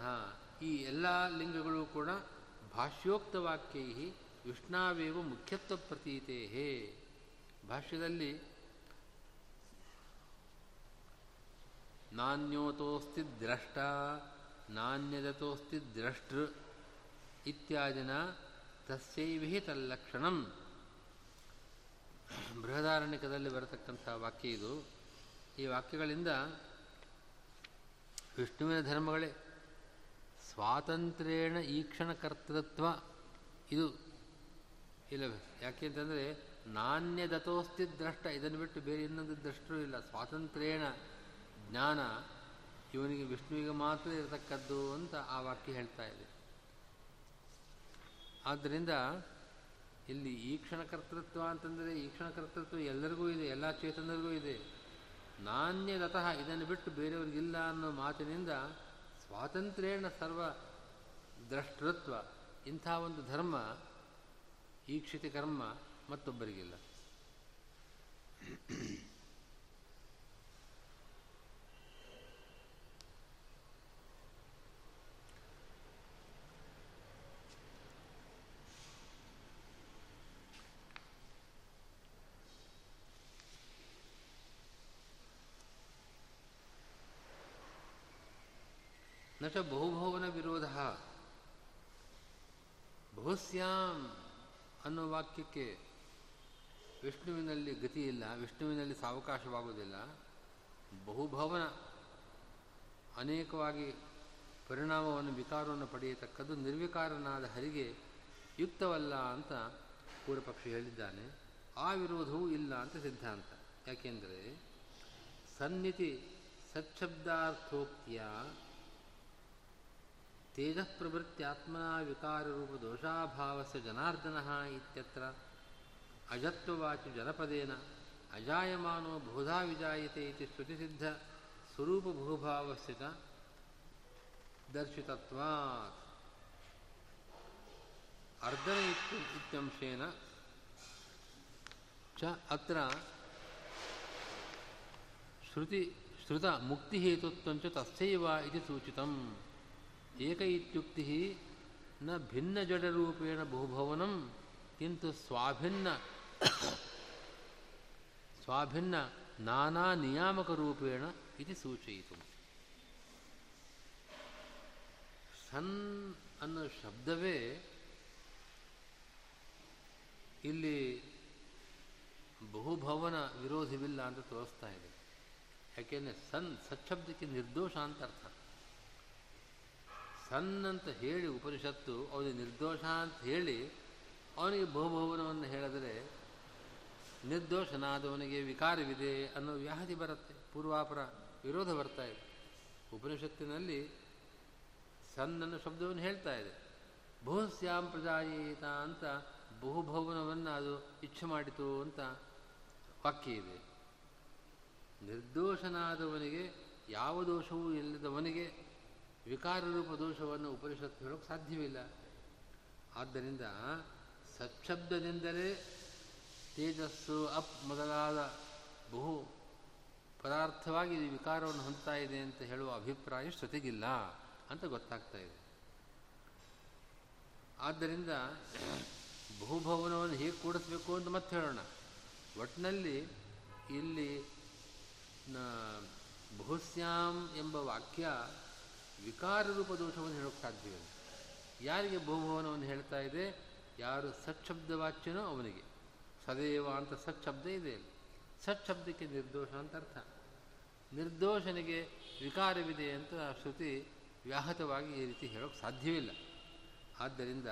ಈ ಎಲ್ಲ ಲಿಂಗಗಳು ಕೂಡ ಭಾಷ್ಯೋಕ್ತ ವಾಕ್ಯೈ ವಿಷ್ಣಾವೇವ ಮುಖ್ಯತ್ವ ಪ್ರತೀತೇ ಭಾಷ್ಯದಲ್ಲಿ ನಾಣ್ಯೋತೋಸ್ತಿ ದ್ರಷ್ಟ ನಾಣ್ಯದತೋಸ್ತಿ ದ್ರಷ್ಟೃ ಇತ್ಯಾದಿನ ತಸ್ಯೈವಿಹಿ ತಲ್ಲಕ್ಷಣಂ. ಬೃಹದಾರಣ್ಯಕದಲ್ಲಿ ಬರತಕ್ಕಂಥ ವಾಕ್ಯ ಇದು. ಈ ವಾಕ್ಯಗಳಿಂದ ವಿಷ್ಣುವಿನ ಧರ್ಮಗಳೇ, ಸ್ವಾತಂತ್ರ್ಯೇಣ ಈಕ್ಷಣ ಕರ್ತೃತ್ವ ಇದು. ಇಲ್ಲ, ಯಾಕೆ ಅಂತಂದರೆ ನಾಣ್ಯದತೋಸ್ತಿ ದ್ರಷ್ಟ, ಇದನ್ನು ಬಿಟ್ಟು ಬೇರೆ ಇನ್ನೊಂದು ದ್ರಷ್ಟರೂ ಇಲ್ಲ. ಸ್ವಾತಂತ್ರ್ಯೇಣ ಜ್ಞಾನ, ಇವನಿಗೆ ವಿಷ್ಣುವಿಗೆ ಮಾತ್ರ ಇರತಕ್ಕದ್ದು ಅಂತ ಆ ವಾಕ್ಯ ಹೇಳ್ತಾ ಇದೆ. ಆದ್ದರಿಂದ ಇಲ್ಲಿ ಈಕ್ಷಣ ಕರ್ತೃತ್ವ ಅಂತಂದರೆ, ಈಕ್ಷಣ ಕರ್ತೃತ್ವ ಎಲ್ಲರಿಗೂ ಇದೆ, ಎಲ್ಲ ಚೇತನರಿಗೂ ಇದೆ. ನಾಣ್ಯದತಃ ಇದನ್ನು ಬಿಟ್ಟು ಬೇರೆಯವರಿಗಿಲ್ಲ ಅನ್ನೋ ಮಾತಿನಿಂದ ಸ್ವಾತಂತ್ರ್ಯೇಣ ಸರ್ವ ದ್ರಷ್ಟೃತ್ವ, ಇಂಥ ಒಂದು ಧರ್ಮ ಈಕ್ಷಿತ ಕರ್ಮ ಮತ್ತೊಬ್ಬರಿಗಿಲ್ಲ. ಚ ಬಹುಭವನ ವಿರೋಧ ಬಹುಸ್ಯಾಂ ಅನ್ನೋ ವಾಕ್ಯಕ್ಕೆ ವಿಷ್ಣುವಿನಲ್ಲಿ ಗತಿ ಇಲ್ಲ ವಿಷ್ಣುವಿನಲ್ಲಿ ಸಾವಕಾಶವಾಗುವುದಿಲ್ಲ. ಬಹುಭವನ ಅನೇಕವಾಗಿ ಪರಿಣಾಮವನ್ನು, ವಿಕಾರವನ್ನು ಪಡೆಯತಕ್ಕದ್ದು ನಿರ್ವಿಕಾರನಾದ ಹರಿಗೆ ಯುಕ್ತವಲ್ಲ ಅಂತ ಪೂರ್ವಪಕ್ಷ ಹೇಳಿದ್ದಾನೆ. ಆ ವಿರೋಧವೂ ಇಲ್ಲ ಅಂತ ಸಿದ್ಧಾಂತ. ಯಾಕೆಂದರೆ ಸನ್ನಿತಿ ಸಚ್ಛಬ್ದಾರ್ಥೋಕ್ತಿಯ ತೇಜಃಪ್ರವೃತ್ತ್ಯಾತ್ಮನ ವಿಕಾರರೂಪ ದೋಷಾಭಾವಸ ಜನಾರ್ದನ ಇತ್ಯತ್ರ ಅಜತ್ವವಾಚಿ ಜನಪದೇನ ಅಜಾಯಮಾನೋ ಬಹುಧಾ ವಿಜಾಯತೆ ಇತಿ ಶ್ರುತಿಸಿದ್ಧ ಸ್ವರೂಪಬಹುಭಾವಸ್ಯ ಚ ದರ್ಶಿತತ್ವಾತ್ ಅರ್ಧನ ಇತ್ಯಂಶೇನ ಚ ಅತ್ರ ಶ್ರುತಿ ಶ್ರುತ ಮುಕ್ತಿಹೇತುತ್ವಂಚ ತಸ್ಯೈವ ಇತಿ ಸೂಚಿತಂ ಏಕ ಇತ್ಯುಕ್ತಿ ನ ಭಿನ್ನ ಜಡರೂಪೇಣ ಬಹುಭವನಂ ಕಿಂತು ಸ್ವಾಭಿನ್ನ ಸ್ವಾಭಿನ್ನ ನಾನಾ ನಿಯಾಮಕರೂಪೇಣ ಇದು ಸೂಚಯಿತು. ಸನ್ ಅನ್ನೋ ಶಬ್ದವೇ ಇಲ್ಲಿ ಬಹುಭವನ ವಿರೋಧವಿಲ್ಲ ಅಂತ ತೋರಿಸ್ತಾ ಇದೆ. ಯಾಕೆಂದರೆ ಸನ್ ಸಚ್ಛಬ್ದಕ್ಕೆ ನಿರ್ದೋಷ ಅಂತ ಅರ್ಥ. ಸನ್ ಅಂತ ಹೇಳಿ ಉಪನಿಷತ್ತು ಅವನಿಗೆ ನಿರ್ದೋಷ ಅಂತ ಹೇಳಿ ಅವನಿಗೆ ಬಹುಭವನವನ್ನು ಹೇಳಿದರೆ ನಿರ್ದೋಷನಾದವನಿಗೆ ವಿಕಾರವಿದೆ ಅನ್ನೋ ವ್ಯಾಧಿ ಬರುತ್ತೆ, ಪೂರ್ವಾಪರ ವಿರೋಧ ಬರ್ತಾ ಇದೆ. ಉಪನಿಷತ್ತಿನಲ್ಲಿ ಅನ್ನೋ ಶಬ್ದವನ್ನು ಹೇಳ್ತಾ ಇದೆ. ಬಹುಸ್ಯಾಂ ಪ್ರಜಾಯೇತ ಅಂತ ಬಹುಭವನವನ್ನು ಅದು ಇಚ್ಛೆ ಮಾಡಿತು ಅಂತ ವಾಕ್ಯ ಇದೆ. ನಿರ್ದೋಷನಾದವನಿಗೆ ಯಾವ ದೋಷವೂ ಇಲ್ಲದವನಿಗೆ ವಿಕಾರರೂಪ ದೋಷವನ್ನು ಉಪನಿಷತ್ತು ಹೇಳೋಕ್ಕೆ ಸಾಧ್ಯವಿಲ್ಲ. ಆದ್ದರಿಂದ ಸಚ್ಛಬ್ದದಿಂದಲೇ ತೇಜಸ್ಸು ಅಪ್ ಮೊದಲಾದ ಬಹು ಪದಾರ್ಥವಾಗಿ ಇದು ವಿಕಾರವನ್ನು ಹೊಂದ್ತಾ ಇದೆ ಅಂತ ಹೇಳುವ ಅಭಿಪ್ರಾಯ ಶ್ರುತಿಗಿಲ್ಲ ಅಂತ ಗೊತ್ತಾಗ್ತಾ ಇದೆ. ಆದ್ದರಿಂದ ಬಹುಭವನವನ್ನು ಹೇಗೆ ಕೂಡಿಸ್ಬೇಕು ಅಂತ ಮತ್ತೆ ಹೇಳೋಣ. ಒಟ್ಟಿನಲ್ಲಿ ಇಲ್ಲಿ ಬಹುಸ್ಯಾಂ ಎಂಬ ವಾಕ್ಯ ವಿಕಾರ ರೂಪ ದೋಷವನ್ನು ಹೇಳೋಕ್ಕೆ ಸಾಧ್ಯವಿಲ್ಲ ಯಾರಿಗೆ ಬಹುಭವನವನ್ನು ಹೇಳ್ತಾ ಇದೆ, ಯಾರು ಸಚ್ಛಬ್ದ ವಾಚ್ಯನೋ ಅವನಿಗೆ. ಸದೇವ ಅಂತ ಸಚ್ಛಬ್ದ ಇದೆ ಸಚ್ಛಬ್ದಕ್ಕೆ ನಿರ್ದೋಷ ಅಂತ ಅರ್ಥ. ನಿರ್ದೋಷನಿಗೆ ವಿಕಾರವಿದೆ ಅಂತ ಶ್ರುತಿ ವ್ಯಾಹತವಾಗಿ ಈ ರೀತಿ ಹೇಳೋಕ್ಕೆ ಸಾಧ್ಯವಿಲ್ಲ. ಆದ್ದರಿಂದ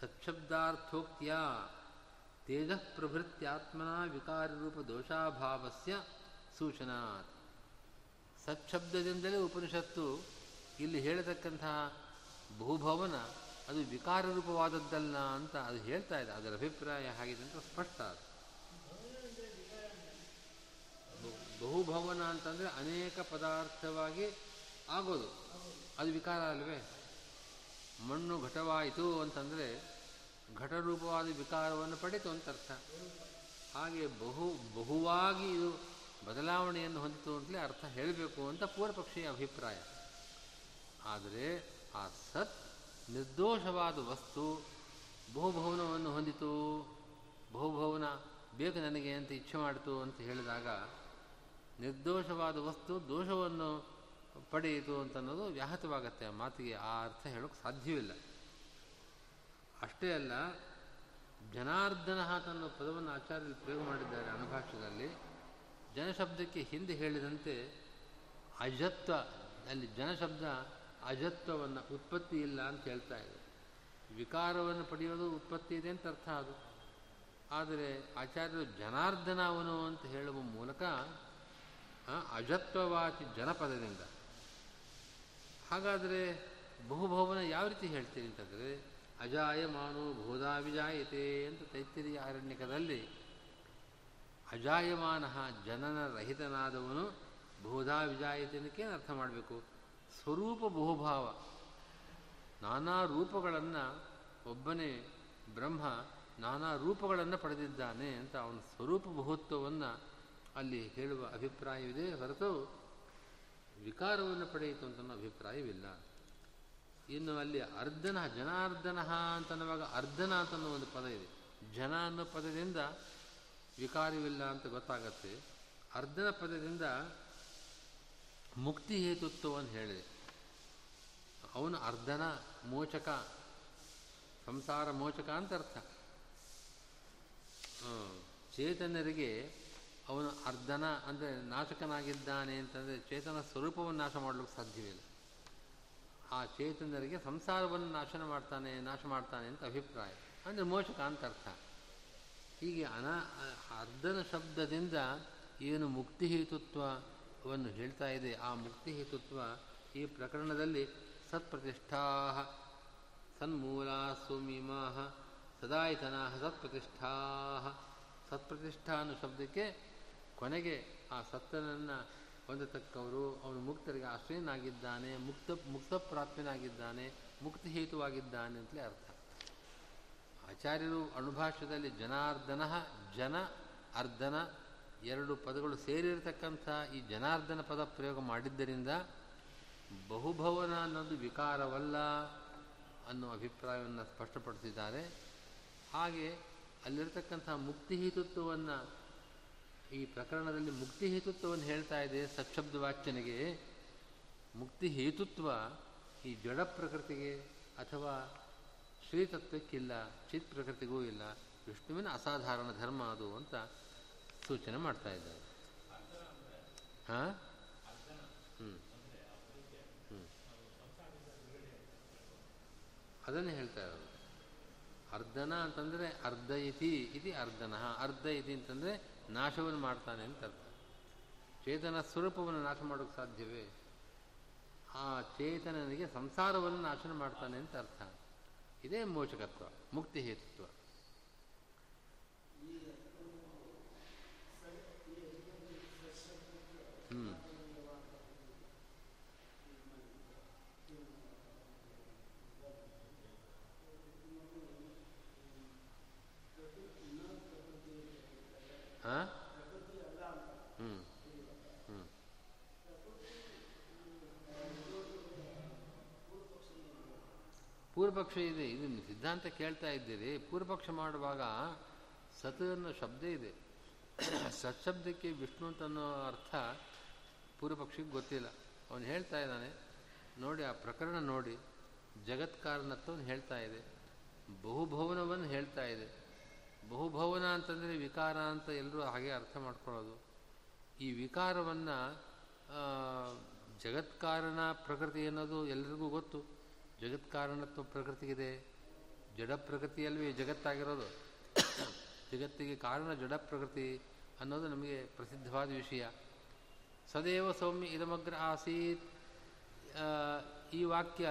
ಸಚ್ಛಬ್ದಾರ್ಥೋಕ್ತಿಯ ತೇಜಃ ಪ್ರಭೃತ್ಯಾತ್ಮನ ವಿಕಾರರೂಪ ದೋಷಾಭಾವಸ್ಯ ಸೂಚನಾತ್. ಸತ್ಶಬ್ದದಿಂದಲೇ ಉಪನಿಷತ್ತು ಇಲ್ಲಿ ಹೇಳತಕ್ಕಂತಹ ಬಹುಭವನ ಅದು ವಿಕಾರ ರೂಪವಾದದ್ದಲ್ಲ ಅಂತ ಅದು ಹೇಳ್ತಾ ಇದೆ. ಅದರ ಅಭಿಪ್ರಾಯ ಹಾಗಿದೆ ಅಂತ ಸ್ಪಷ್ಟ ಅದು. ಬಹುಭವನ ಅಂತಂದರೆ ಅನೇಕ ಪದಾರ್ಥವಾಗಿ ಆಗೋದು. ಅದು ವಿಕಾರ ಅಲ್ವೇ? ಮಣ್ಣು ಘಟವಾಯಿತು ಅಂತಂದರೆ ಘಟರೂಪವಾದ ವಿಕಾರವನ್ನು ಪಡೆಯಿತು ಅಂತ ಅರ್ಥ ಹಾಗೆ ಬಹು, ಬಹುವಾಗಿ ಇದು ಬದಲಾವಣೆಯನ್ನು ಹೊಂದಿತು ಅಂತಲೇ ಅರ್ಥ ಹೇಳಬೇಕು ಅಂತ ಪೂರ್ವಪಕ್ಷೀಯ ಅಭಿಪ್ರಾಯ. ಆದರೆ ಆ ಸತ್ ನಿರ್ದೋಷವಾದ ವಸ್ತು ಬಹುಭವನವನ್ನು ಹೊಂದಿತು. ಬಹುಭವನ ಬೇಕು ನನಗೆ ಅಂತ ಇಚ್ಛೆ ಮಾಡಿತು ಅಂತ ಹೇಳಿದಾಗ ನಿರ್ದೋಷವಾದ ವಸ್ತು ದೋಷವನ್ನು ಪಡೆಯಿತು ಅಂತ ಅನ್ನೋದು ವ್ಯಾಹತವಾಗತ್ತೆ. ಆ ಮಾತಿಗೆ ಆ ಅರ್ಥ ಹೇಳೋಕ್ಕೆ ಸಾಧ್ಯವಿಲ್ಲ ಅಷ್ಟೇ ಅಲ್ಲ ಜನಾರ್ದನ ತನ್ನ ಪದವನ್ನು ಆಚಾರ್ಯರು ಪ್ರಯೋಗ ಮಾಡಿದ್ದಾರೆ ಅನುಭಾಷ್ಯದಲ್ಲಿ. ಜನಶಬ್ದಕ್ಕೆ ಹಿಂದೆ ಹೇಳಿದಂತೆ ಅಜತ್ವ ಅಲ್ಲಿ ಜನಶಬ್ದ ಅಜತ್ವವನ್ನು ಉತ್ಪತ್ತಿ ಇಲ್ಲ ಅಂತ ಹೇಳ್ತಾ ಇದೆ. ವಿಕಾರವನ್ನು ಪಡೆಯೋದು ಉತ್ಪತ್ತಿ ಇದೆ ಅಂತ ಅರ್ಥ ಅದು. ಆದರೆ ಆಚಾರ್ಯರು ಜನಾರ್ದನ ಅವನು ಅಂತ ಹೇಳುವ ಮೂಲಕ ಅಜತ್ವವಾಚಿ ಜನಪದದಿಂದ. ಹಾಗಾದರೆ ಬಹುಭವನ ಯಾವ ರೀತಿ ಹೇಳ್ತೀರಿ ಅಂತಂದರೆ, ಅಜಾಯಮಾನೋ ಬೋಧಾವಿಜಾಯತೆ ಅಂತ ತೈತ್ತಿರಿಯ ಆರಣ್ಯಕದಲ್ಲಿ ಅಜಾಯಮಾನ ಜನನ ರಹಿತನಾದವನು ಬೋಧಾ ವಿಜಾಯತೆ ಅರ್ಥ ಮಾಡಬೇಕು? ಸ್ವರೂಪ ಬಹುಭಾವ. ನಾನಾ ರೂಪಗಳನ್ನು ಒಬ್ಬನೇ ಬ್ರಹ್ಮ ನಾನಾ ರೂಪಗಳನ್ನು ಪಡೆದಿದ್ದಾನೆ ಅಂತ ಅವನ ಸ್ವರೂಪ ಬಹುತ್ವವನ್ನು ಅಲ್ಲಿ ಹೇಳುವ ಅಭಿಪ್ರಾಯವಿದೆ. ಹೊರತು ವಿಕಾರವನ್ನು ಪಡೆಯಿತು ಅಂತ ಅಭಿಪ್ರಾಯವಿಲ್ಲ. ಇನ್ನು ಅಲ್ಲಿ ಅರ್ಧನ ಜನಾರ್ಧನ ಅಂತನ್ನುವಾಗ ಅರ್ಧನ ಅಂತ ಒಂದು ಪದ ಇದೆ. ಜನ ಅನ್ನೋ ಪದದಿಂದ ವಿಕಾರವಿಲ್ಲ ಅಂತ ಗೊತ್ತಾಗತ್ತೆ. ಅರ್ಧನ ಪದದಿಂದ ಮುಕ್ತಿ ಹೇತುತ್ವವನ್ನು ಹೇಳಿದೆ. ಅವನು ಅರ್ಧನ ಮೋಚಕ, ಸಂಸಾರ ಮೋಚಕ ಅಂತ ಅರ್ಥ. ಚೇತನರಿಗೆ ಅವನು ಅರ್ಧನ ಅಂದರೆ ನಾಶಕನಾಗಿದ್ದಾನೆ ಅಂತಂದರೆ ಚೇತನ ಸ್ವರೂಪವನ್ನು ನಾಶ ಮಾಡಲಿಕ್ಕೆ ಸಾಧ್ಯವಿಲ್ಲ ಆ ಚೇತನರಿಗೆ ಸಂಸಾರವನ್ನು ನಾಶನ ಮಾಡ್ತಾನೆ, ನಾಶ ಮಾಡ್ತಾನೆ ಅಂತ ಅಭಿಪ್ರಾಯ. ಅಂದರೆ ಮೋಚಕ ಅಂತ ಅರ್ಥ. ಹೀಗೆ ಅನಾ, ಅರ್ಧನ ಶಬ್ದದಿಂದ ಏನು ಮುಕ್ತಿ ಹೇತುತ್ವವನ್ನು ಹೇಳ್ತಾ ಇದೆ. ಆ ಮುಕ್ತಿ ಹೇತುತ್ವ ಈ ಪ್ರಕರಣದಲ್ಲಿ ಸತ್ಪ್ರತಿಷ್ಠಾ ಸನ್ಮೂಲಾ ಸುಮೀಮಾ ಸದಾಯಿತನಾ ಸತ್ಪ್ರತಿಷ್ಠಾ ಸತ್ಪ್ರತಿಷ್ಠಾ ಅನ್ನೋ ಶಬ್ದಕ್ಕೆ ಕೊನೆಗೆ ಆ ಸತ್ತನನ್ನು ಹೊಂದತಕ್ಕವರು, ಅವನು ಮುಕ್ತರಿಗೆ ಆಶ್ರಯನಾಗಿದ್ದಾನೆ, ಮುಕ್ತ, ಮುಕ್ತಪ್ರಾಪ್ತನಾಗಿದ್ದಾನೆ, ಮುಕ್ತಿ ಹೇತುವಾಗಿದ್ದಾನೆ ಅಂತಲೇ ಅರ್ಥ. ಆಚಾರ್ಯರು ಅಣುಭಾಷ್ಯದಲ್ಲಿ ಜನಾರ್ದನ, ಜನ ಅರ್ಧನ ಎರಡು ಪದಗಳು ಸೇರಿರತಕ್ಕಂಥ ಈ ಜನಾರ್ದನ ಪದ ಪ್ರಯೋಗ ಮಾಡಿದ್ದರಿಂದ ಬಹುಭವನ ಅನ್ನೋದು ವಿಕಾರವಲ್ಲ ಅನ್ನೋ ಅಭಿಪ್ರಾಯವನ್ನು ಸ್ಪಷ್ಟಪಡಿಸಿದ್ದಾರೆ. ಹಾಗೆ ಅಲ್ಲಿರತಕ್ಕಂಥ ಮುಕ್ತಿ ಹೇತುತ್ವವನ್ನು ಈ ಪ್ರಕರಣದಲ್ಲಿ ಮುಕ್ತಿ ಹೇತುತ್ವವನ್ನು ಹೇಳ್ತಾ ಇದೆ ಸಚ್ಛಬ್ದ ಮುಕ್ತಿ ಹೇತುತ್ವ ಈ ಜಡ ಪ್ರಕೃತಿಗೆ ಅಥವಾ ಶ್ರೀತತ್ವಕ್ಕಿಲ್ಲ ಚಿತ್ ಪ್ರಕೃತಿಗೂ ಇಲ್ಲ, ವಿಷ್ಣುವಿನ ಅಸಾಧಾರಣ ಧರ್ಮ ಅದು ಅಂತ ಸೂಚನೆ ಮಾಡ್ತಾ ಇದ್ದಾರೆ. ಹಾಂ? ಹ್ಞೂ ಹ್ಞೂ ಅದನ್ನೇ ಹೇಳ್ತಾ ಇರೋದು. ಅರ್ಧನ ಅಂತಂದರೆ ಅರ್ಧ ಇತಿ ಇತಿ ಅರ್ಧನ. ಅರ್ಧ ಇತಿ ಅಂತಂದರೆ ನಾಶವನ್ನು ಮಾಡ್ತಾನೆ ಅಂತ ಅರ್ಥ. ಚೇತನ ಸ್ವರೂಪವನ್ನು ನಾಶ ಮಾಡೋಕ್ಕೆ ಸಾಧ್ಯವೇ? ಆ ಚೇತನನಿಗೆ ಸಂಸಾರವನ್ನು ನಾಶನ ಮಾಡ್ತಾನೆ ಅಂತ ಅರ್ಥ. ಇದೇ ಮೋಚಕತ್ವ ಮುಕ್ತಿ ಹೇತುತ್ವ ಹ್ಞೂ ಹಾಂ ಹ್ಞೂ ಹ್ಞೂ ಪೂರ್ವಪಕ್ಷ ಇದೆ. ಇದು ಸಿದ್ಧಾಂತ ಕೇಳ್ತಾ ಇದ್ದೀರಿ. ಪೂರ್ವಪಕ್ಷ ಮಾಡುವಾಗ ಸತ್ ಅನ್ನೋ ಶಬ್ದ ಇದೆ. ಸತ್ಶಬ್ದಕ್ಕೆ ವಿಷ್ಣು ಅಂತ ಅನ್ನೋ ಅರ್ಥ ಪೂರ್ವಪಕ್ಷಿಗೆ ಗೊತ್ತಿಲ್ಲ. ಅವನು ಹೇಳ್ತಾ ಇದ್ದಾನೆ, ನೋಡಿ ಆ ಪ್ರಕರಣ ನೋಡಿ. ಜಗತ್ಕಾರಣತ್ವವನ್ನು ಹೇಳ್ತಾ ಇದೆ. ಬಹುಭವನವನ್ನು ಹೇಳ್ತಾ ಇದೆ. ಬಹುಭವನ ಅಂತಂದರೆ ವಿಕಾರ ಅಂತ ಎಲ್ಲರೂ ಹಾಗೆ ಅರ್ಥ ಮಾಡ್ಕೊಳ್ಳೋದು. ಈ ವಿಕಾರವನ್ನು ಜಗತ್ಕಾರಣ ಪ್ರಕೃತಿ ಅನ್ನೋದು ಎಲ್ಲರಿಗೂ ಗೊತ್ತು. ಜಗತ್ಕಾರಣತ್ವ ಪ್ರಕೃತಿಗಿದೆ. ಜಡ ಪ್ರಕೃತಿಯಲ್ಲಿ ಜಗತ್ತಾಗಿರೋದು. ಜಗತ್ತಿಗೆ ಕಾರಣ ಜಡ ಪ್ರಕೃತಿ ಅನ್ನೋದು ನಮಗೆ ಪ್ರಸಿದ್ಧವಾದ ವಿಷಯ. ಸದೇವ ಸೌಮ್ಯ ಇದಮಗ್ರ ಆಸೀತ್. ಈ ವಾಕ್ಯ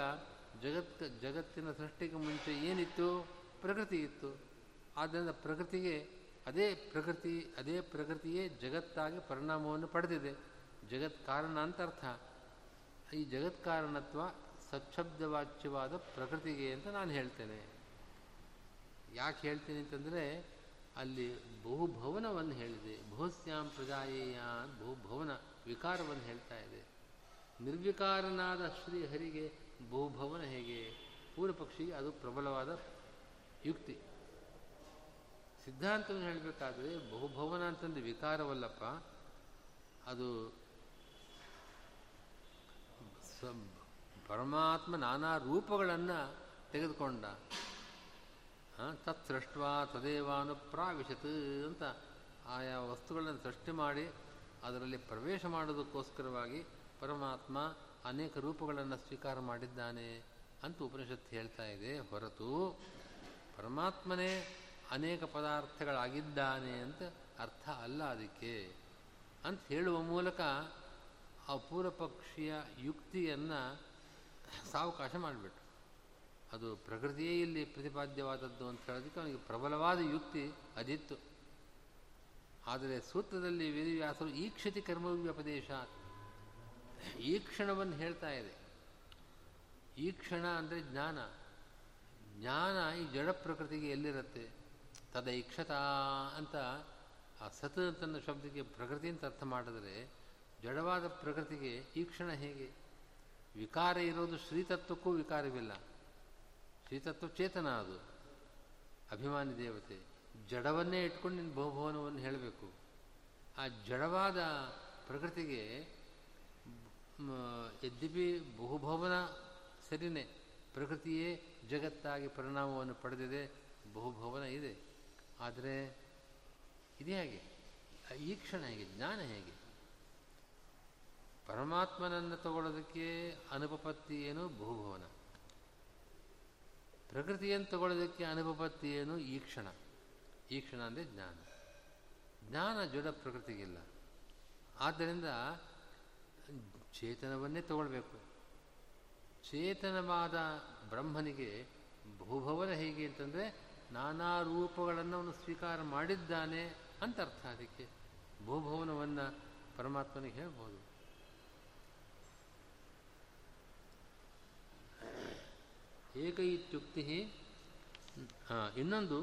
ಜಗತ್, ಜಗತ್ತಿನ ಸೃಷ್ಟಿಗೆ ಮುಂಚೆ ಏನಿತ್ತು? ಪ್ರಕೃತಿ ಇತ್ತು. ಆದ್ದರಿಂದ ಪ್ರಕೃತಿಗೆ ಅದೇ ಪ್ರಕೃತಿ, ಅದೇ ಪ್ರಕೃತಿಯೇ ಜಗತ್ತಾಗಿ ಪರಿಣಾಮವನ್ನು ಪಡೆದಿದೆ. ಜಗತ್ ಕಾರಣ ಅಂತ ಅರ್ಥ. ಈ ಜಗತ್ ಕಾರಣತ್ವ ಸಚ್ಛಬ್ದವಾಚ್ಯವಾದ ಪ್ರಕೃತಿಗೆ ಅಂತ ನಾನು ಹೇಳ್ತೇನೆ. ಯಾಕೆ ಹೇಳ್ತೀನಿ ಅಂತಂದರೆ, ಅಲ್ಲಿ ಬಹುಭವನವನ್ನು ಹೇಳಿದೆ. ಬಹುಸ್ಯಾಂ ಪ್ರಜಾಯೇಯ ಬಹುಭವನ ವಿಕಾರವನ್ನು ಹೇಳ್ತಾ ಇದೆ. ನಿರ್ವಿಕಾರನಾದ ಶ್ರೀಹರಿಗೆ ಬಹುಭವನ ಹೇಗೆ? ಪೂರ್ವ ಪಕ್ಷಿಗೆ ಅದು ಪ್ರಬಲವಾದ ಯುಕ್ತಿ. ಸಿದ್ಧಾಂತವನ್ನು ಹೇಳಬೇಕಾದ್ರೆ, ಬಹುಭವನ ಅಂತಂದು ವಿಕಾರವಲ್ಲಪ್ಪ. ಅದು ಪರಮಾತ್ಮ ನಾನಾ ರೂಪಗಳನ್ನು ತೆಗೆದುಕೊಂಡ. ತತ್ ಸೃಷ್ಟ ತದೇವಾನು ಪ್ರಾವಿಶತ್ ಅಂತ ಆಯಾ ವಸ್ತುಗಳನ್ನು ಸೃಷ್ಟಿ ಮಾಡಿ ಅದರಲ್ಲಿ ಪ್ರವೇಶ ಮಾಡೋದಕ್ಕೋಸ್ಕರವಾಗಿ ಪರಮಾತ್ಮ ಅನೇಕ ರೂಪಗಳನ್ನು ಸ್ವೀಕಾರ ಮಾಡಿದ್ದಾನೆ ಅಂತ ಉಪನಿಷತ್ತು ಹೇಳ್ತಾ ಇದೆ. ಹೊರತು ಪರಮಾತ್ಮನೇ ಅನೇಕ ಪದಾರ್ಥಗಳಾಗಿದ್ದಾನೆ ಅಂತ ಅರ್ಥ ಅಲ್ಲ ಅದಕ್ಕೆ. ಅಂತ ಹೇಳುವ ಮೂಲಕ ಆ ಪೂರ್ವಪಕ್ಷಿಯ ಯುಕ್ತಿಯನ್ನು ಸಾವಕಾಶ ಮಾಡಿಬಿಟ್ರು. ಅದು ಪ್ರಕೃತಿಯೇ ಇಲ್ಲಿ ಪ್ರತಿಪಾದ್ಯವಾದದ್ದು ಅಂತ ಹೇಳೋದಕ್ಕೆ ಅವನಿಗೆ ಪ್ರಬಲವಾದ ಯುಕ್ತಿ ಅದಿತ್ತು. ಆದರೆ ಸೂತ್ರದಲ್ಲಿ ವೇದವ್ಯಾಸರು ಈ ಕ್ಷತಿ ಕರ್ಮವ್ಯಪದೇಶ ಈ ಕ್ಷಣವನ್ನು ಹೇಳ್ತಾ ಇದೆ. ಈ ಕ್ಷಣ ಅಂದರೆ ಜ್ಞಾನ. ಜ್ಞಾನ ಈ ಜಡ ಪ್ರಕೃತಿಗೆ ಎಲ್ಲಿರುತ್ತೆ? ತದೈಕ್ಷತಾ ಅಂತ ಆ ಸತ್ ತನ್ನ ಶಬ್ದಕ್ಕೆ ಪ್ರಕೃತಿ ಅಂತ ಅರ್ಥ ಮಾಡಿದರೆ ಜಡವಾದ ಪ್ರಕೃತಿಗೆ ಈ ಕ್ಷಣ ಹೇಗೆ? ವಿಕಾರ ಇರೋದು ಶ್ರೀತತ್ವಕ್ಕೂ ವಿಕಾರವಿಲ್ಲ. ಶ್ರೀತತ್ವ ಚೇತನ ಅದು. ಅಭಿಮಾನಿ ದೇವತೆ, ಜಡವನ್ನೇ ಇಟ್ಕೊಂಡು ನಿನ್ನ ಬಹುಭವನವನ್ನು ಹೇಳಬೇಕು. ಆ ಜಡವಾದ ಪ್ರಕೃತಿಗೆ ಯದ್ಯಪಿ ಬಹುಭವನ ಸರಿನೇ. ಪ್ರಕೃತಿಯೇ ಜಗತ್ತಾಗಿ ಪರಿಣಾಮವನ್ನು ಪಡೆದಿದೆ, ಬಹುಭವನ ಇದೆ. ಆದರೆ, ಇದೇ ಹಾಗೆ, ಈ ಕ್ಷಣ ಹೇಗೆ, ಜ್ಞಾನ ಹೇಗೆ? ಪರಮಾತ್ಮನನ್ನು ತಗೊಳ್ಳೋದಕ್ಕೆ ಅನುಪಪತ್ತಿ ಏನು? ಬಹುಭವನ. ಪ್ರಕೃತಿಯನ್ನು ತಗೊಳ್ಳೋದಕ್ಕೆ ಅನುಪಪತ್ತಿ ಏನು? ಈ ಕ್ಷಣ ಈ ಕ್ಷಣ ಅಂದರೆ ಜ್ಞಾನ. ಜ್ಞಾನ ಜಡ ಪ್ರಕೃತಿಗಿಲ್ಲ. ಆದ್ದರಿಂದ ಚೇತನವನ್ನೇ ತಗೊಳ್ಬೇಕು. ಚೇತನವಾದ ಬ್ರಹ್ಮನಿಗೆ ಬಹುಭವನ ಹೇಗೆ ಅಂತಂದರೆ ನಾನಾ ರೂಪಗಳನ್ನು ಅವನು ಸ್ವೀಕಾರ ಮಾಡಿದ್ದಾನೆ ಅಂತ ಅರ್ಥ. ಅದಕ್ಕೆ ಬಹುಭವನವನ್ನು ಪರಮಾತ್ಮನಿಗೆ ಹೇಳ್ಬೋದು. ಏಕ ಇತ್ಯುಕ್ತಿ ಇನ್ನೊಂದು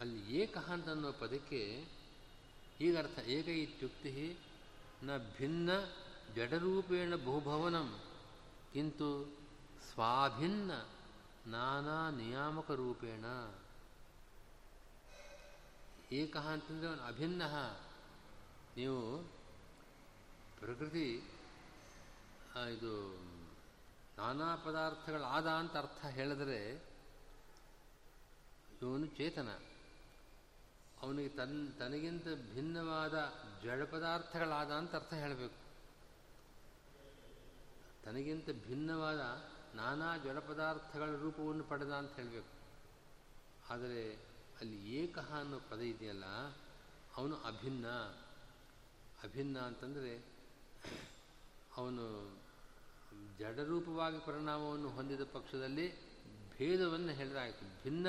ಅಲ್ಲಿ ಏಕ ಅಂತನ್ನೋ ಪದಕ್ಕೆ ಈಗರ್ಥ ಏಕ ಇತ್ಯುಕ್ತಿ ನ ಭಿನ್ನ ಜಡರೂಪೇಣ ಬಹುಭವನಂ, ಕಿಂತು ಸ್ವಾಭಿನ್ನ ನಾನಾ ನಿಯಾಮಕ ರೂಪೇಣ. ಏಕ ಅಂತಂದರೆ ಅವನು ಅಭಿನ್ನ, ನೀವು ಪ್ರಕೃತಿ ಇದು ನಾನಾ ಪದಾರ್ಥಗಳಾದ ಅಂತ ಅರ್ಥ ಹೇಳಿದ್ರೆ ಇವನು ಚೇತನ. ಅವನಿಗೆ ತನ್, ತನಗಿಂತ ಭಿನ್ನವಾದ ಜಡ ಪದಾರ್ಥಗಳಾದ ಅಂತ ಅರ್ಥ ಹೇಳಬೇಕು. ತನಗಿಂತ ಭಿನ್ನವಾದ ನಾನಾ ಜಡ ಪದಾರ್ಥಗಳ ರೂಪವನ್ನು ಪಡೆದ ಅಂತ ಹೇಳಬೇಕು. ಆದರೆ ಅಲ್ಲಿ ಏಕಹ ಅನ್ನೋ ಪದ ಇದೆಯಲ್ಲ, ಅವನು ಅಭಿನ್ನ. ಅಭಿನ್ನ ಅಂತಂದರೆ ಅವನು ಜಡರೂಪವಾಗಿ ಪರಿಣಾಮವನ್ನು ಹೊಂದಿದ ಪಕ್ಷದಲ್ಲಿ ಭೇದವನ್ನು ಹೇಳಿದಾಯಿತು. ಭಿನ್ನ,